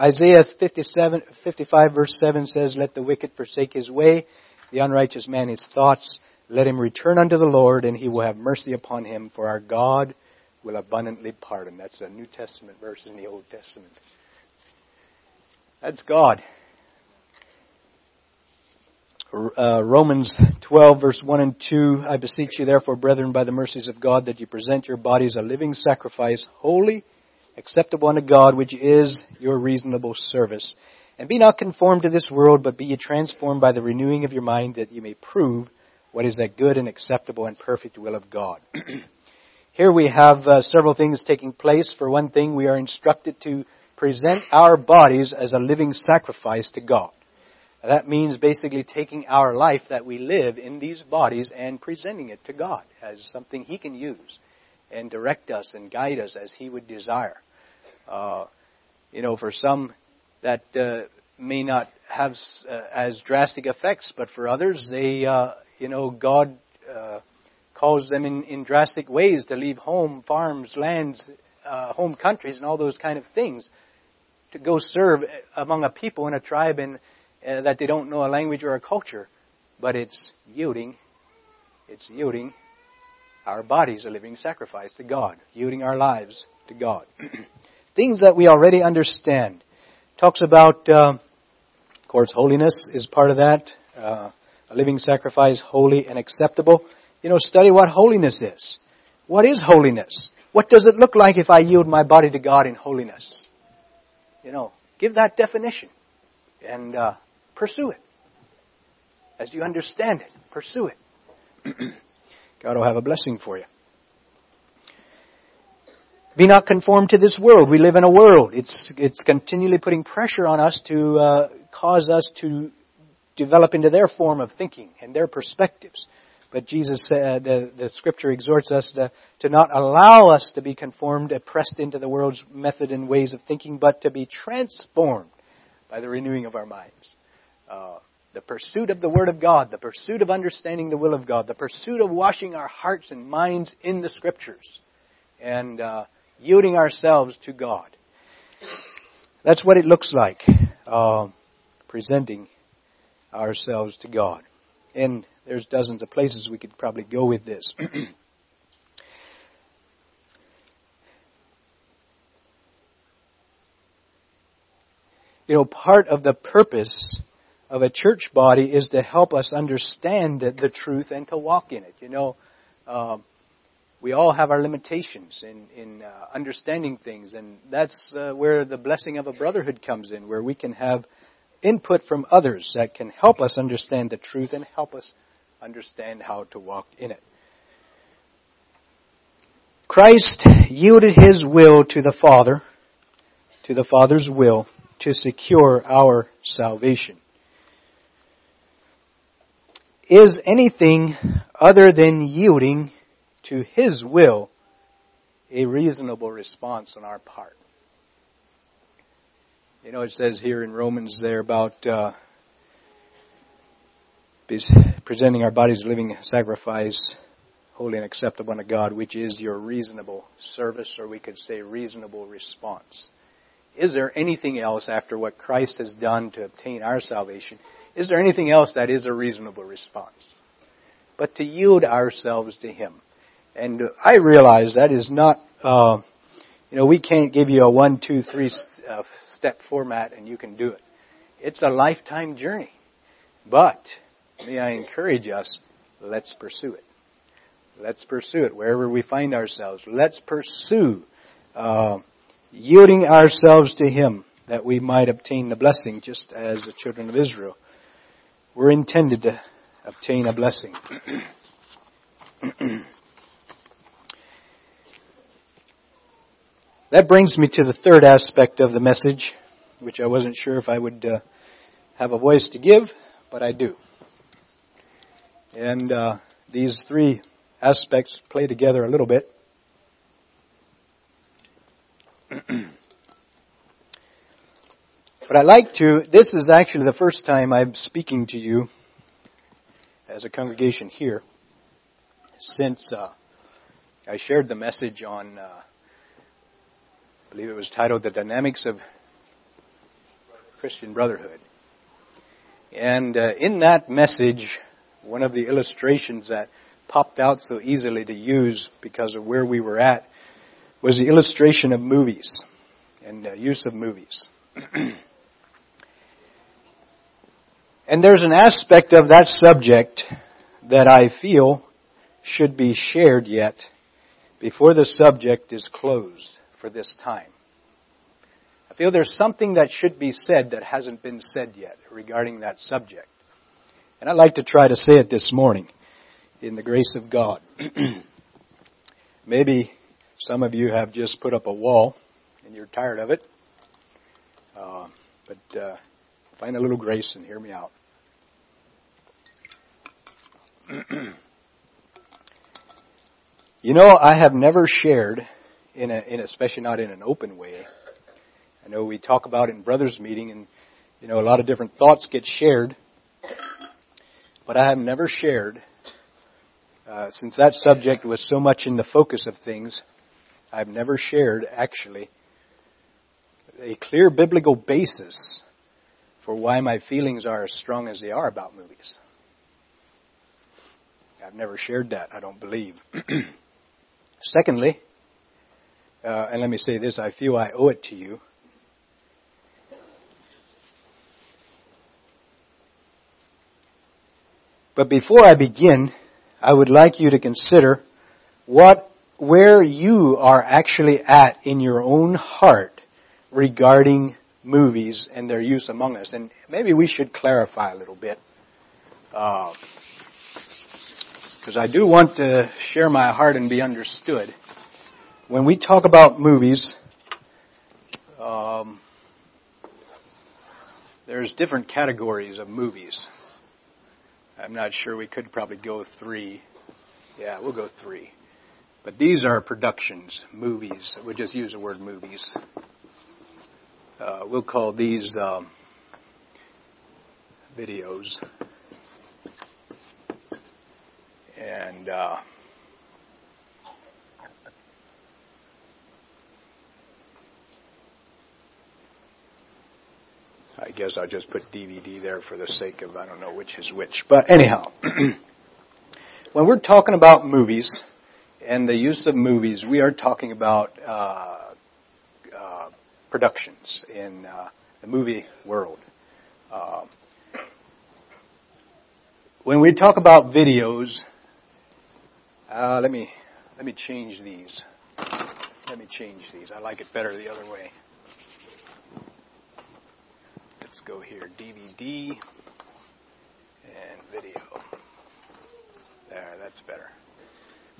Isaiah 57, 55 verse 7 says, Let the wicked forsake his way, the unrighteous man his thoughts. Let him return unto the Lord, and he will have mercy upon him, for our God will abundantly pardon. That's a New Testament verse in the Old Testament. That's God. Uh, Romans 12 verse 1 and 2, I beseech you therefore, brethren, by the mercies of God, that you present your bodies a living sacrifice, holy, acceptable unto God, which is your reasonable service. And be not conformed to this world, but be ye transformed by the renewing of your mind, that ye may prove what is that good and acceptable and perfect will of God. Here we have uh, several things taking place. For one thing, we are instructed to present our bodies as a living sacrifice to God. That means basically taking our life that we live in these bodies and presenting it to God as something He can use and direct us and guide us as He would desire. Uh, you know, for some that uh, may not have uh, as drastic effects, but for others, they, uh, you know, God uh, calls them in, in drastic ways to leave home, farms, lands, uh, home countries, and all those kind of things to go serve among a people in a tribe in, that they don't know a language or a culture. But it's yielding, it's yielding our bodies a living sacrifice to God, yielding our lives to God. things that we already understand. Talks about, uh, of course, holiness is part of that. Uh, a living sacrifice, holy and acceptable. You know, study what holiness is. What is holiness? What does it look like if I yield my body to God in holiness? You know, give that definition and uh, pursue it. As you understand it, pursue it. God will have a blessing for you. Be not conformed to this world. We live in a world. It's, it's continually putting pressure on us to uh, cause us to develop into their form of thinking and their perspectives. But Jesus, uh, the, the scripture exhorts us to, to not allow us to be conformed, pressed into the world's method and ways of thinking, but to be transformed by the renewing of our minds. Uh, the pursuit of the Word of God, the pursuit of understanding the will of God, the pursuit of washing our hearts and minds in the Scriptures, and uh, yielding ourselves to God. That's what it looks like, uh, presenting ourselves to God. And there's dozens of places we could probably go with this. you know, part of the purpose of a church body is to help us understand the, truth and to walk in it. You know, um, we all have our limitations in, in uh, understanding things, and that's uh, where the blessing of a brotherhood comes in, where we can have input from others that can help us understand the truth and help us understand how to walk in it. Christ yielded his will to the Father, to the Father's will, to secure our salvation. Is anything other than yielding to His will a reasonable response on our part. You know, it says here in Romans there about uh, presenting our bodies a living sacrifice, holy and acceptable unto God, which is your reasonable service, or we could say reasonable response. Is there anything else after what Christ has done to obtain our salvation? Is there anything else that is a reasonable response? But to yield ourselves to Him. And I realize that is not, uh, You know, we can't give you a one, two, three uh, step format and you can do it. It's a lifetime journey. But, may I encourage us, let's pursue it. Let's pursue it wherever we find ourselves. Let's pursue uh, yielding ourselves to Him that we might obtain the blessing, just as the children of Israel were intended to obtain a blessing. that brings me to the third aspect of the message, which I wasn't sure if I would uh, have a voice to give, but I do. And uh, these three aspects play together a little bit. but I'd like to, this is actually the first time I'm speaking to you as a congregation here since uh, I shared the message on, uh, I believe it was titled The Dynamics of Christian Brotherhood. And uh, in that message, one of the illustrations that popped out so easily to use because of where we were at was the illustration of movies and uh, use of movies. and there's an aspect of that subject that I feel should be shared yet before the subject is closed for this time. I feel there's something that should be said that hasn't been said yet regarding that subject. And I'd like to try to say it this morning in the grace of God. Maybe some of you have just put up a wall and you're tired of it. Uh, but uh, find a little grace and hear me out. you know, I have never shared, in, a, in especially not in an open way. I know we talk about in brothers' meeting, and you know a lot of different thoughts get shared. But I have never shared uh, since that subject was so much in the focus of things, I've never shared actually a clear biblical basis for why my feelings are as strong as they are about movies. I've never shared that, I don't believe. Secondly, uh, and let me say this, I feel I owe it to you. But before I begin, I would like you to consider what, where you are actually at in your own heart regarding movies and their use among us. And maybe we should clarify a little bit. Because uh, I do want to share my heart and be understood. When we talk about movies, um, there's different categories of movies. I'm not sure. We could probably go three. Yeah, we'll go three. But these are productions, movies. We'll just use the word movies. Uh, we'll call these um, videos. And uh, I guess I'll just put DVD there for the sake of I don't know which is which. But anyhow, when we're talking about movies and the use of movies, we are talking about uh, uh, productions in uh, the movie world. Uh, when we talk about videos, uh, let me let me change these. Let me change these. I like it better the other way. Let's go here, DVD and video. There, that's better.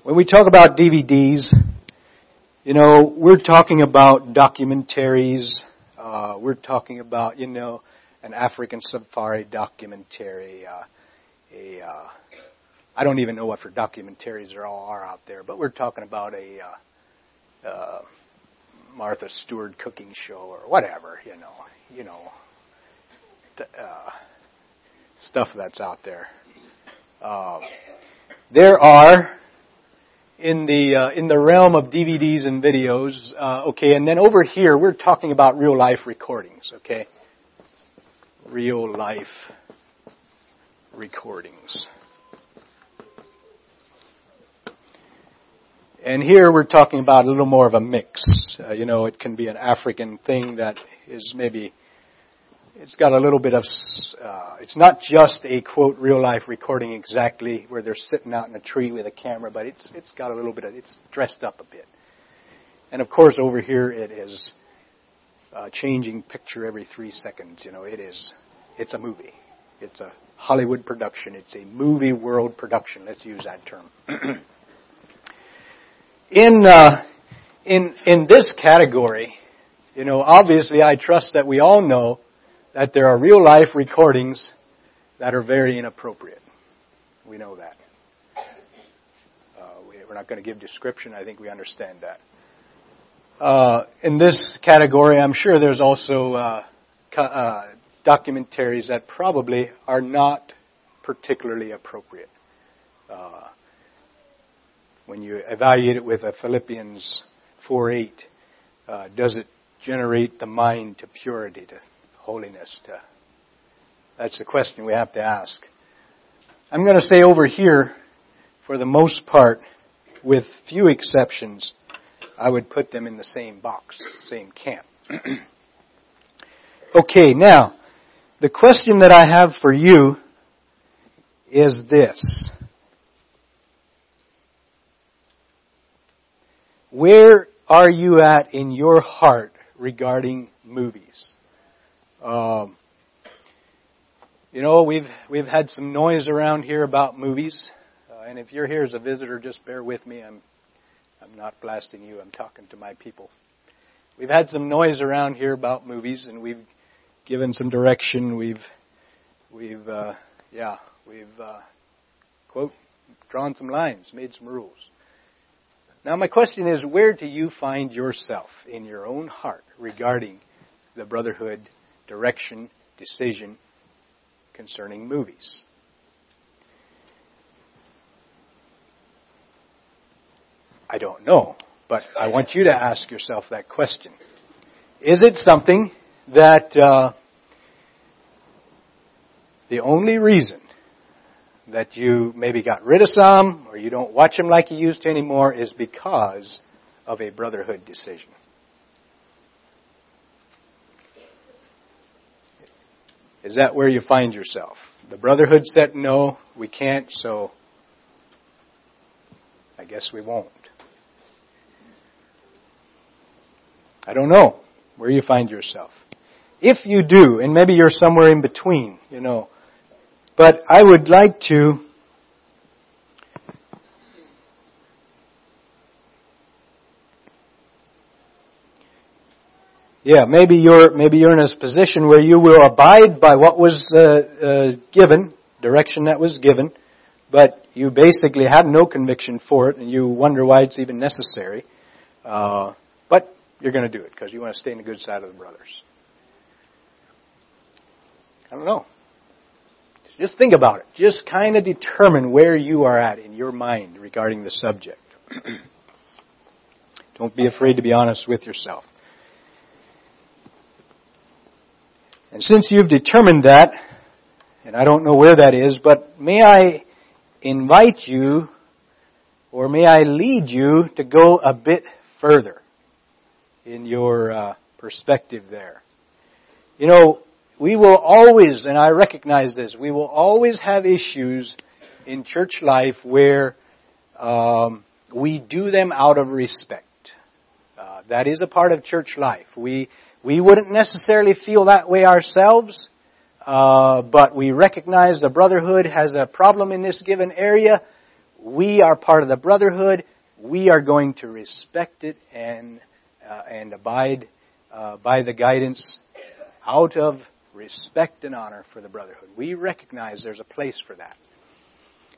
When we talk about DVDs, you know, we're talking about documentaries. Uh, we're talking about, you know, an African safari documentary. Uh, a, uh, I don't even know what for documentaries there all are out there, but we're talking about a uh, uh, Martha Stewart cooking show or whatever, you know, you know, uh, stuff that's out there. Uh, there are in the uh, in the realm of DVDs and videos. Uh, okay, and then over here we're talking about real life recordings. Okay, real life recordings. And here we're talking about a little more of a mix. Uh, you know, it can be an African thing that is maybe, it's got a little bit of, uh, it's not just a quote real life recording exactly where they're sitting out in a tree with a camera, but it's, it's got a little bit of, it's dressed up a bit. And of course over here it is a changing picture every three seconds. You know, it is, it's a movie. It's a Hollywood production. It's a movie world production. Let's use that term. in uh, in in this category, you know, obviously, I trust that we all know that there are real life recordings that are very inappropriate. We know that. Uh, we, are not going to give description. I think we understand that. Uh, in this category, I'm sure there's also uh, uh, documentaries that probably are not particularly appropriate. Uh, when you evaluate it with a Philippians 4:8, uh, does it generate the mind to purity, to holiness? To that's the question we have to ask. I'm going to say over here, for the most part, with few exceptions, I would put them in the same box, same camp. okay, now the question that I have for you is this. Where are you at in your heart regarding movies? Um, you know, we've we've had some noise around here about movies, uh, and if you're here as a visitor, just bear with me. I'm I'm not blasting you. I'm talking to my people. We've had some noise around here about movies, and we've given some direction. We've, we've, uh, yeah, we've, uh, quote, drawn some lines, made some rules. Now my question is, where do you find yourself in your own heart regarding the brotherhood direction, decision concerning movies? I don't know, but I want you to ask yourself that question. Is it something that uh, the only reason that you maybe got rid of some or you don't watch them like you used to anymore is because of a brotherhood decision. Is that where you find yourself? The brotherhood said no, we can't, so I guess we won't. I don't know where you find yourself. If you do, and maybe you're somewhere in between, you know, but I would like to Yeah, maybe you're maybe you're in a position where you will abide by what was uh, uh, given, direction that was given, but you basically have no conviction for it, and you wonder why it's even necessary. Uh, but you're going to do it because you want to stay in the good side of the brothers. I don't know. Just think about it. Just kind of determine where you are at in your mind regarding the subject. don't be afraid to be honest with yourself. And since you've determined that, and I don't know where that is, but may I invite you, or may I lead you to go a bit further in your uh, perspective there. You know, we will always, and I recognize this, we will always have issues in church life where um, we do them out of respect. Uh, that is a part of church life. We we wouldn't necessarily feel that way ourselves, uh, but we recognize the brotherhood has a problem in this given area. We are part of the brotherhood. We are going to respect it and uh, and abide uh, by the guidance out of respect and honor for the brotherhood. We recognize there's a place for that.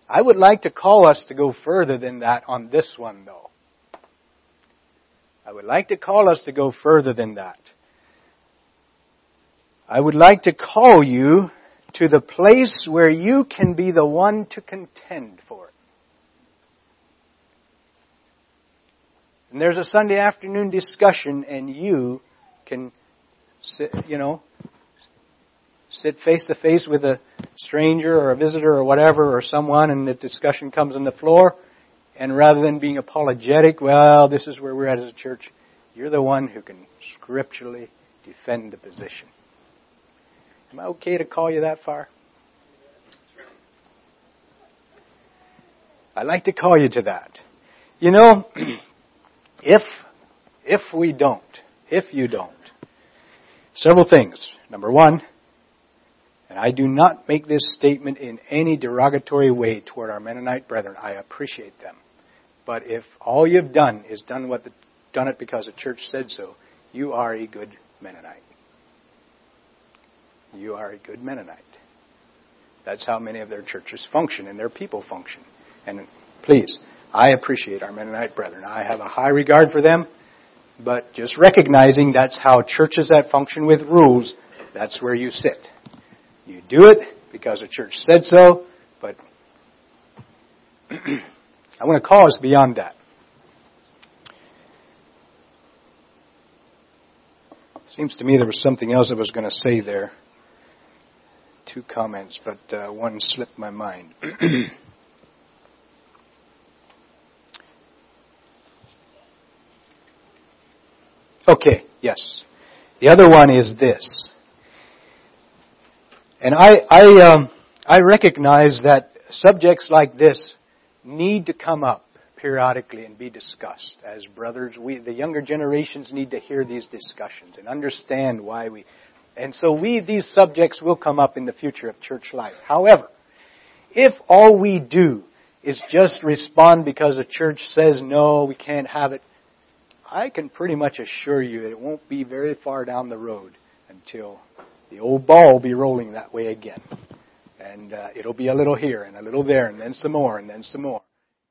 I would like to call us to go further than that on this one, though. I would like to call us to go further than that. I would like to call you to the place where you can be the one to contend for it. And there's a Sunday afternoon discussion and you can sit, you know, sit face to face with a stranger or a visitor or whatever or someone and the discussion comes on the floor And rather than being apologetic, well, this is where we're at as a church, you're the one who can scripturally defend the position. Am I okay to call you that far? I'd like to call you to that. You know, if if we don't, if you don't, several things. Number one, and I do not make this statement in any derogatory way toward our Mennonite brethren. I appreciate them. But if all you've done is done what the, done it because the church said so, you are a good Mennonite. You are a good Mennonite. That's how many of their churches function and their people function. And please, I appreciate our Mennonite brethren. I have a high regard for them, but just recognizing that's how churches that function with rules, that's where you sit. You do it because the church said so, but I want to call us beyond that. Seems to me there was something else I was going to say there. Two comments, but uh, one slipped my mind. okay, yes. The other one is this. And I, I, um, I recognize that subjects like this need to come up periodically and be discussed. As brothers, we, the younger generations need to hear these discussions and understand why we, and so we, these subjects will come up in the future of church life. However, if all we do is just respond because the church says no, we can't have it, I can pretty much assure you that it won't be very far down the road until the old ball will be rolling that way again. And uh, it'll be a little here and a little there and then some more and then some more.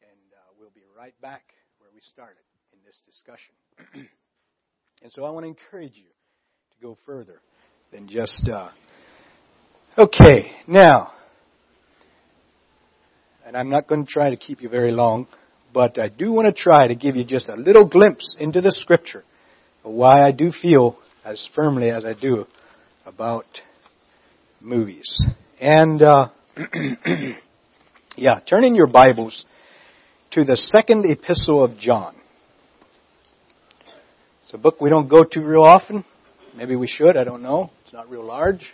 And uh, we'll be right back where we started in this discussion. and so I want to encourage you to go further than just, uh, okay, now, and I'm not going to try to keep you very long, but I do want to try to give you just a little glimpse into the scripture of why I do feel as firmly as I do about movies. And uh, yeah, turn in your Bibles to the second epistle of John. It's a book we don't go to real often. Maybe we should, I don't know. It's not real large.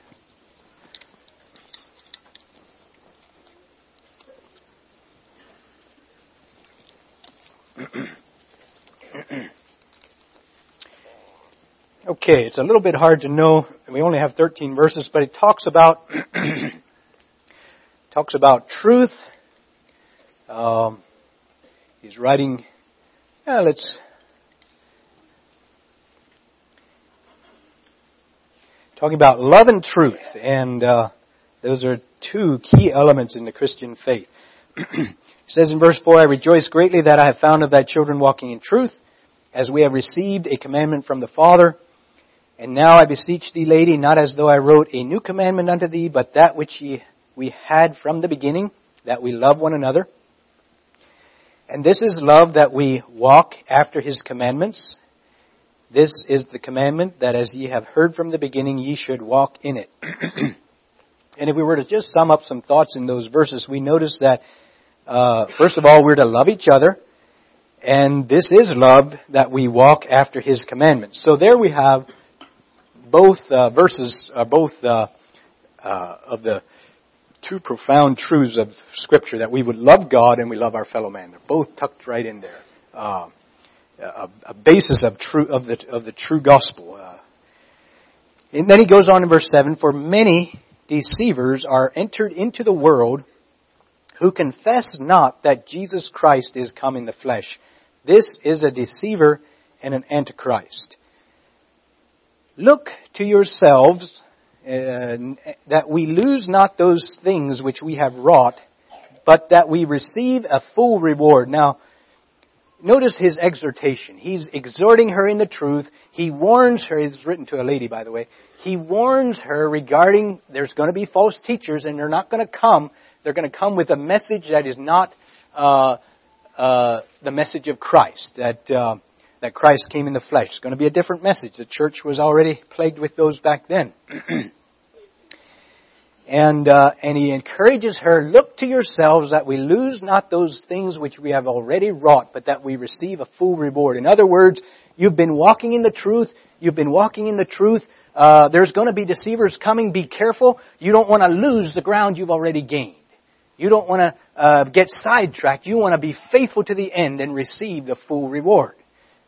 Okay, it's a little bit hard to know. We only have 13 verses, but it talks about talks about truth. Um, he's writing. Yeah, let's talking about love and truth, and uh, those are two key elements in the Christian faith. he says in verse four, "I rejoice greatly that I have found of thy children walking in truth, as we have received a commandment from the Father." And now I beseech thee, lady, not as though I wrote a new commandment unto thee, but that which ye, we had from the beginning, that we love one another. And this is love that we walk after his commandments. This is the commandment that as ye have heard from the beginning, ye should walk in it. and if we were to just sum up some thoughts in those verses, we notice that, uh, first of all, we're to love each other. And this is love that we walk after his commandments. So there we have both uh, verses are both uh, uh, of the two profound truths of Scripture that we would love God and we love our fellow man. They're both tucked right in there. A, a, basis of true of the of the true gospel. Uh, and then he goes on in verse seven: For many deceivers are entered into the world who confess not that Jesus Christ is come in the flesh. This is a deceiver and an antichrist. Look to yourselves uh, that we lose not those things which we have wrought, but that we receive a full reward. Now, notice his exhortation. He's exhorting her in the truth. He warns her, it's written to a lady, by the way. He warns her regarding there's going to be false teachers and they're not going to come. They're going to come with a message that is not uh, uh, the message of Christ. That uh, that Christ came in the flesh. It's going to be a different message. The church was already plagued with those back then. And, uh, and he encourages her, look to yourselves that we lose not those things which we have already wrought, but that we receive a full reward. In other words, you've been walking in the truth, you've been walking in the truth, uh, there's going to be deceivers coming, be careful. You don't want to lose the ground you've already gained. You don't want to uh, get sidetracked. You want to be faithful to the end and receive the full reward,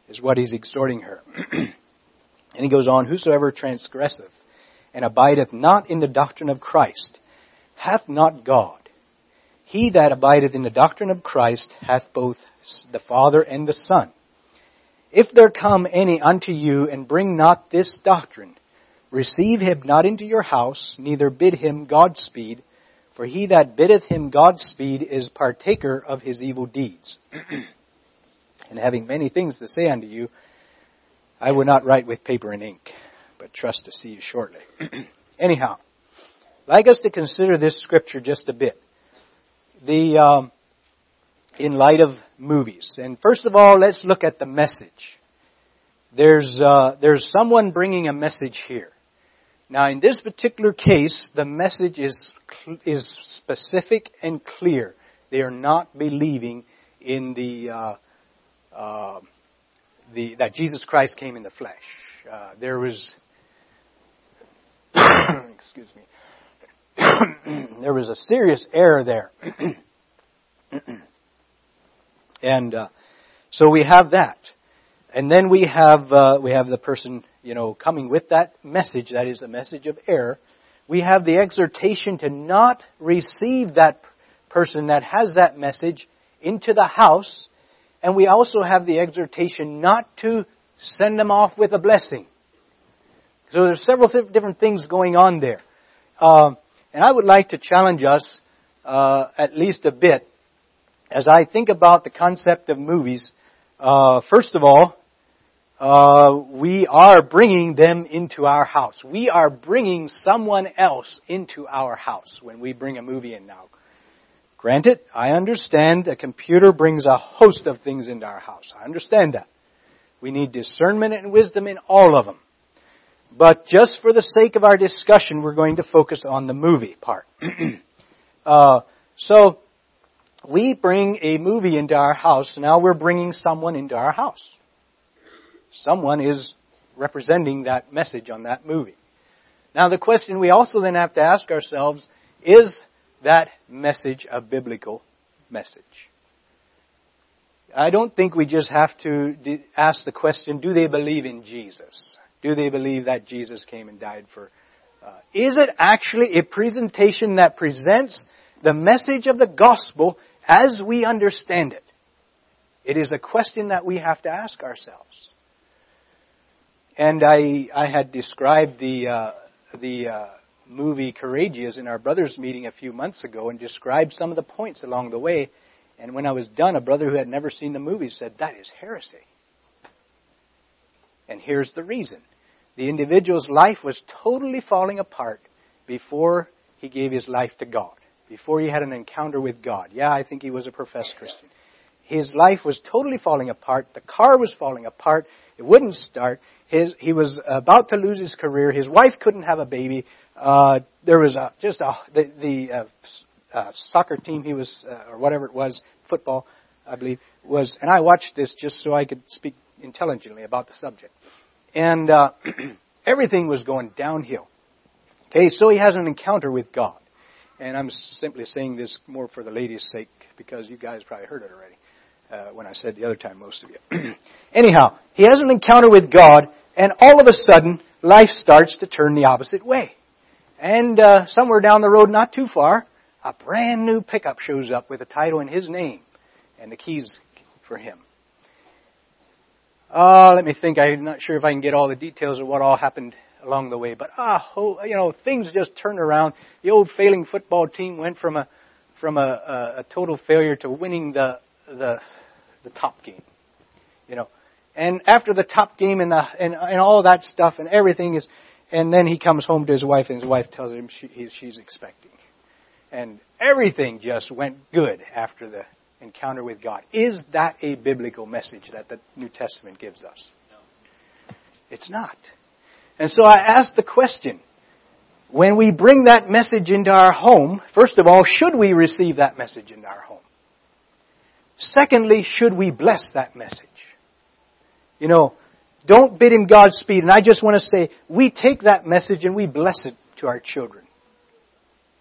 is what he's exhorting her. and he goes on, Whosoever transgresseth and abideth not in the doctrine of Christ hath not God. He that abideth in the doctrine of Christ hath both the Father and the Son. If there come any unto you and bring not this doctrine, receive him not into your house, neither bid him Godspeed, for he that biddeth him Godspeed is partaker of his evil deeds. and having many things to say unto you, I would not write with paper and ink but trust to see you shortly. Anyhow, I'd like us to consider this scripture just a bit. The um, in light of movies, and first of all, let's look at the message. There's uh, there's someone bringing a message here. Now, in this particular case, the message is is specific and clear. They are not believing in the uh, uh, the that Jesus Christ came in the flesh. Uh, there was excuse me, there was a serious error there. and uh, so we have that. And then we have uh, we have the person you know coming with that message that is a message of error. We have the exhortation to not receive that person that has that message into the house, and we also have the exhortation not to send them off with a blessing. So there's several th- different things going on there. Uh, and I would like to challenge us uh, at least a bit as I think about the concept of movies. Uh, first of all, uh, we are bringing them into our house. We are bringing someone else into our house when we bring a movie in now. Granted, I understand a computer brings a host of things into our house. I understand that. We need discernment and wisdom in all of them. But just for the sake of our discussion, we're going to focus on the movie part. uh, so, we bring a movie into our house. Now we're bringing someone into our house. Someone is representing that message on that movie. Now the question we also then have to ask ourselves, is that message a biblical message? I don't think we just have to ask the question, do they believe in Jesus? Do they believe that Jesus came and died for? Uh, is it actually a presentation that presents the message of the gospel as we understand it? It is a question that we have to ask ourselves. And I, I had described the, uh, the uh, movie Courageous in our brothers' meeting a few months ago and described some of the points along the way. And when I was done, a brother who had never seen the movie said, That is heresy. And here's the reason. The individual's life was totally falling apart before he gave his life to God, before he had an encounter with God. Yeah, I think he was a professed Christian. His life was totally falling apart. The car was falling apart. It wouldn't start. His, he was about to lose his career. His wife couldn't have a baby. Uh, there was a, just a, the, the uh, uh, soccer team he was, uh, or whatever it was, football, I believe, was, and I watched this just so I could speak intelligently about the subject and uh, everything was going downhill. Okay, so he has an encounter with God. And I'm simply saying this more for the ladies' sake because you guys probably heard it already uh, when I said the other time, most of you. Anyhow, he has an encounter with God, and all of a sudden, life starts to turn the opposite way. And uh, somewhere down the road, not too far, a brand new pickup shows up with a title in his name and the keys for him. Uh, let me think. I'm not sure if I can get all the details of what all happened along the way, but ah, oh, you know, things just turned around. The old failing football team went from a from a, a, a total failure to winning the the the top game. You know, and after the top game and the and, and all that stuff and everything is, and then he comes home to his wife and his wife tells him she, he, she's expecting, and everything just went good after the encounter with God. Is that a biblical message that the New Testament gives us? No. It's not. And so I ask the question, when we bring that message into our home, first of all, should we receive that message into our home? Secondly, should we bless that message? You know, don't bid him Godspeed. And I just want to say, we take that message and we bless it to our children.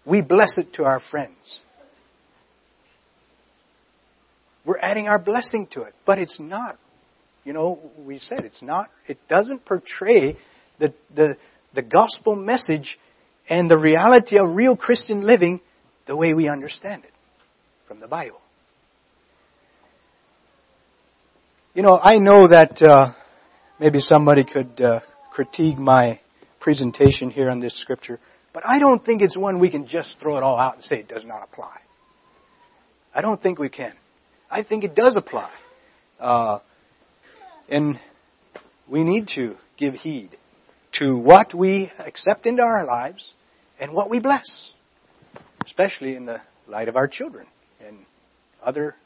We bless it to our friends. We're adding our blessing to it. But it's not, you know, we said it's not, it doesn't portray the, the, the gospel message and the reality of real Christian living the way we understand it from the Bible. You know, I know that uh, maybe somebody could uh, critique my presentation here on this scripture, but I don't think it's one we can just throw it all out and say it does not apply. I don't think we can. I think it does apply. Uh, and we need to give heed to what we accept into our lives and what we bless, especially in the light of our children and other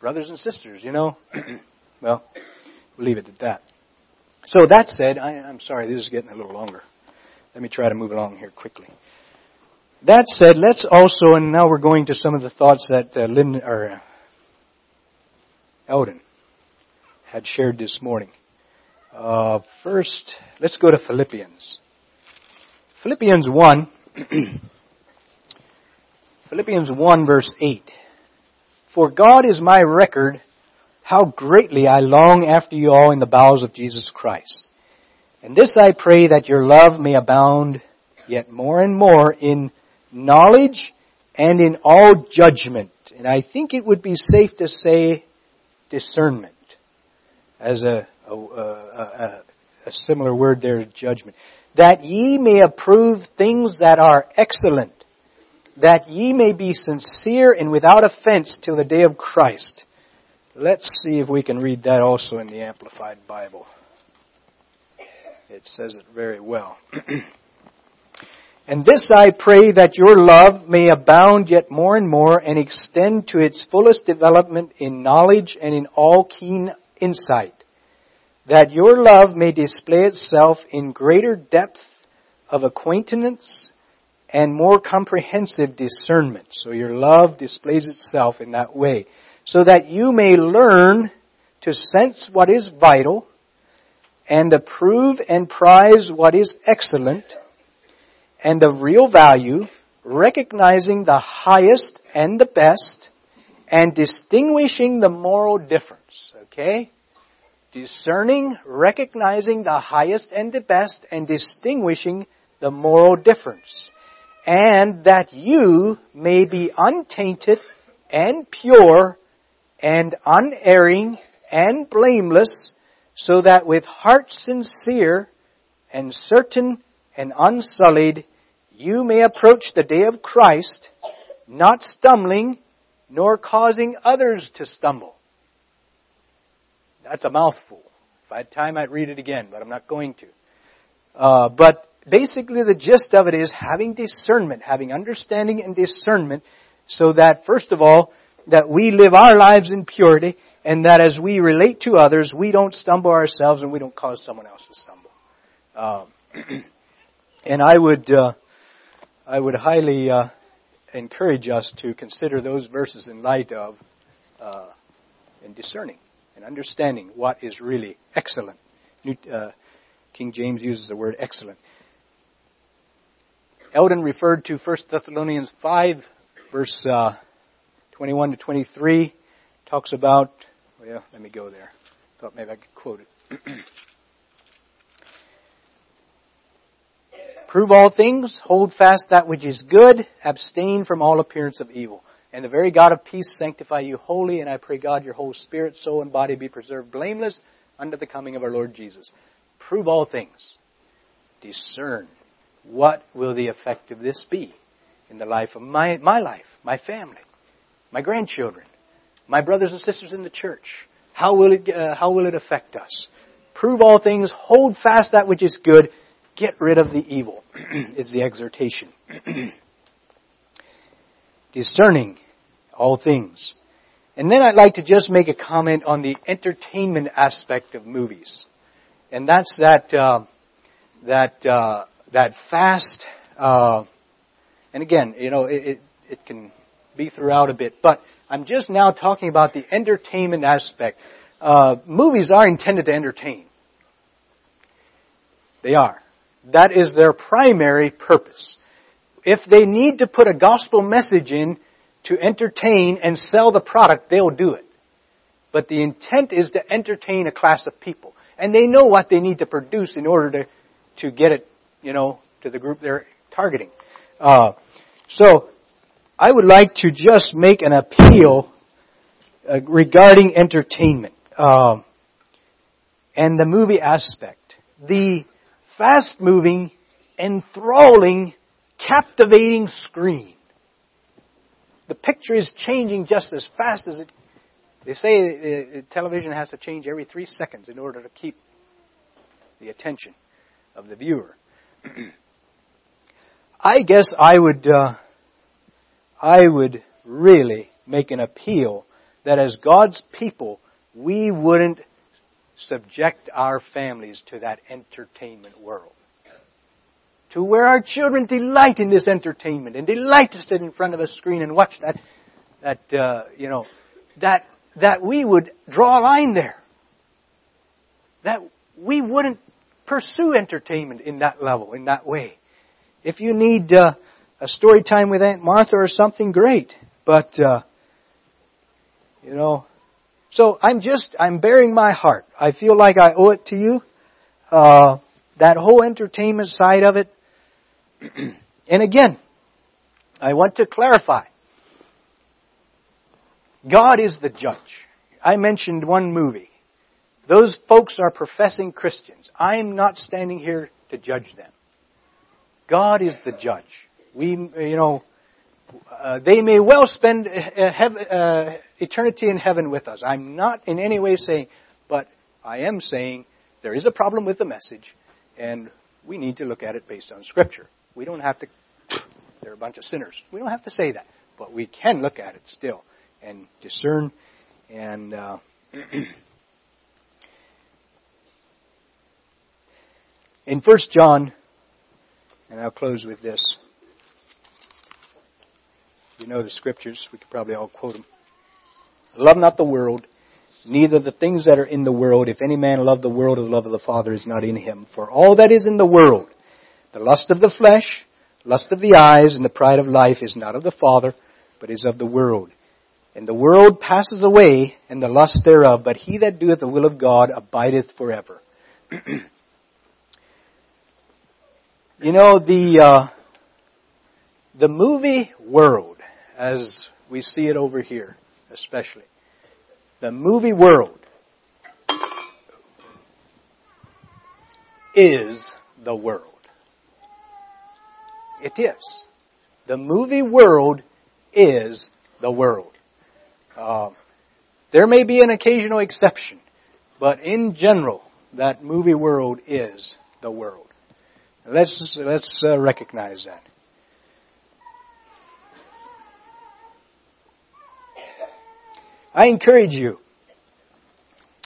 brothers and sisters, you know. well, we'll leave it at that. So that said, I, am sorry, this is getting a little longer. Let me try to move along here quickly. That said, let's also, and now we're going to some of the thoughts that uh, Lynn, or uh, Eldon had shared this morning. Uh, first, let's go to Philippians. Philippians 1, Philippians 1 verse 8. For God is my record how greatly I long after you all in the bowels of Jesus Christ. And this I pray that your love may abound yet more and more in knowledge and in all judgment. And I think it would be safe to say discernment as a, a, a, a similar word there, judgment. That ye may approve things that are excellent, that ye may be sincere and without offense till the day of Christ. Let's see if we can read that also in the Amplified Bible. It says it very well. and this I pray that your love may abound yet more and more and extend to its fullest development in knowledge and in all keen insight that your love may display itself in greater depth of acquaintance and more comprehensive discernment. So your love displays itself in that way. So that you may learn to sense what is vital and approve and prize what is excellent and of real value, recognizing the highest and the best and distinguishing the moral difference. Okay? discerning, recognizing the highest and the best, and distinguishing the moral difference. And that you may be untainted and pure and unerring and blameless, so that with heart sincere and certain and unsullied, you may approach the day of Christ, not stumbling, nor causing others to stumble. That's a mouthful. If I had time, I'd read it again, but I'm not going to. Uh, but basically, the gist of it is having discernment, having understanding and discernment, so that, first of all, that we live our lives in purity, and that as we relate to others, we don't stumble ourselves and we don't cause someone else to stumble. Um, and I would, uh, I would highly uh, encourage us to consider those verses in light of uh, in discerning and understanding what is really excellent. New, uh, King James uses the word excellent. Eldon referred to 1 Thessalonians 5, verse uh, 21 to 23, talks about, well, let me go there. Thought maybe I could quote it. Prove all things, hold fast that which is good, abstain from all appearance of evil. And the very God of peace sanctify you wholly, and I pray God your whole spirit, soul, and body be preserved blameless under the coming of our Lord Jesus. Prove all things. Discern what will the effect of this be in the life of my, my life, my family, my grandchildren, my brothers and sisters in the church. How will it, uh, how will it affect us? Prove all things, hold fast that which is good, get rid of the evil, is the exhortation. discerning all things. And then I'd like to just make a comment on the entertainment aspect of movies. And that's that, uh, that uh, that fast, uh, and again, you know, it, it, it can be throughout a bit, but I'm just now talking about the entertainment aspect. Uh, movies are intended to entertain. They are. That is their primary purpose. If they need to put a gospel message in to entertain and sell the product, they'll do it. But the intent is to entertain a class of people. And they know what they need to produce in order to, to get it, you know, to the group they're targeting. Uh, so, I would like to just make an appeal uh, regarding entertainment uh, and the movie aspect. The fast moving, enthralling, captivating screen. The picture is changing just as fast as it. They say uh, television has to change every three seconds in order to keep the attention of the viewer. I guess I would, uh, I would really make an appeal that as God's people, we wouldn't subject our families to that entertainment world. To where our children delight in this entertainment and delight to sit in front of a screen and watch that, that, uh, you know, that, that we would draw a line there. That we wouldn't pursue entertainment in that level, in that way. If you need uh, a story time with Aunt Martha or something, great. But, uh, you know, so I'm just, I'm bearing my heart. I feel like I owe it to you. Uh, that whole entertainment side of it. and again, I want to clarify. God is the judge. I mentioned one movie. Those folks are professing Christians. I'm not standing here to judge them. God is the judge. We, you know, uh, they may well spend uh, uh, eternity in heaven with us. I'm not in any way saying, but I am saying there is a problem with the message, and we need to look at it based on Scripture. We don't have to, they're a bunch of sinners. We don't have to say that, but we can look at it still and discern and. Uh, in 1 John, and I'll close with this. You know the scriptures. We could probably all quote them. Love not the world, neither the things that are in the world. If any man love the world, the love of the Father is not in him. For all that is in the world, the lust of the flesh, lust of the eyes, and the pride of life is not of the Father, but is of the world. And the world passes away, and the lust thereof, but he that doeth the will of God abideth forever. you know, the, uh, the movie world, as we see it over here, especially. The movie world is the world. It is. The movie world is the world. Uh, there may be an occasional exception, but in general, that movie world is the world. Let's let's uh, recognize that. I encourage you.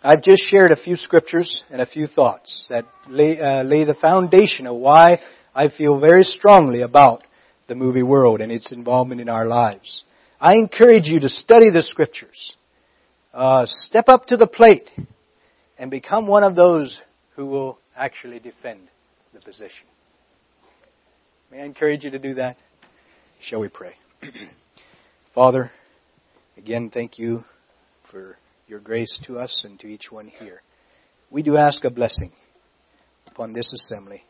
I've just shared a few scriptures and a few thoughts that lay, uh, lay the foundation of why I feel very strongly about the movie world and its involvement in our lives. I encourage you to study the scriptures. Uh, step up to the plate and become one of those who will actually defend the position. May I encourage you to do that? Shall we pray? Father, again, thank you for your grace to us and to each one here. We do ask a blessing upon this assembly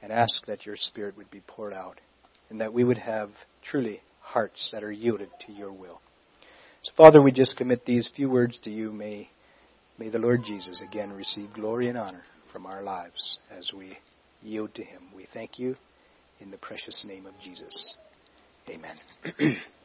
and ask that your Spirit would be poured out and that we would have truly hearts that are yielded to your will. So, Father, we just commit these few words to you. May, may the Lord Jesus again receive glory and honor from our lives as we yield to him. We thank you in the precious name of Jesus. Amen.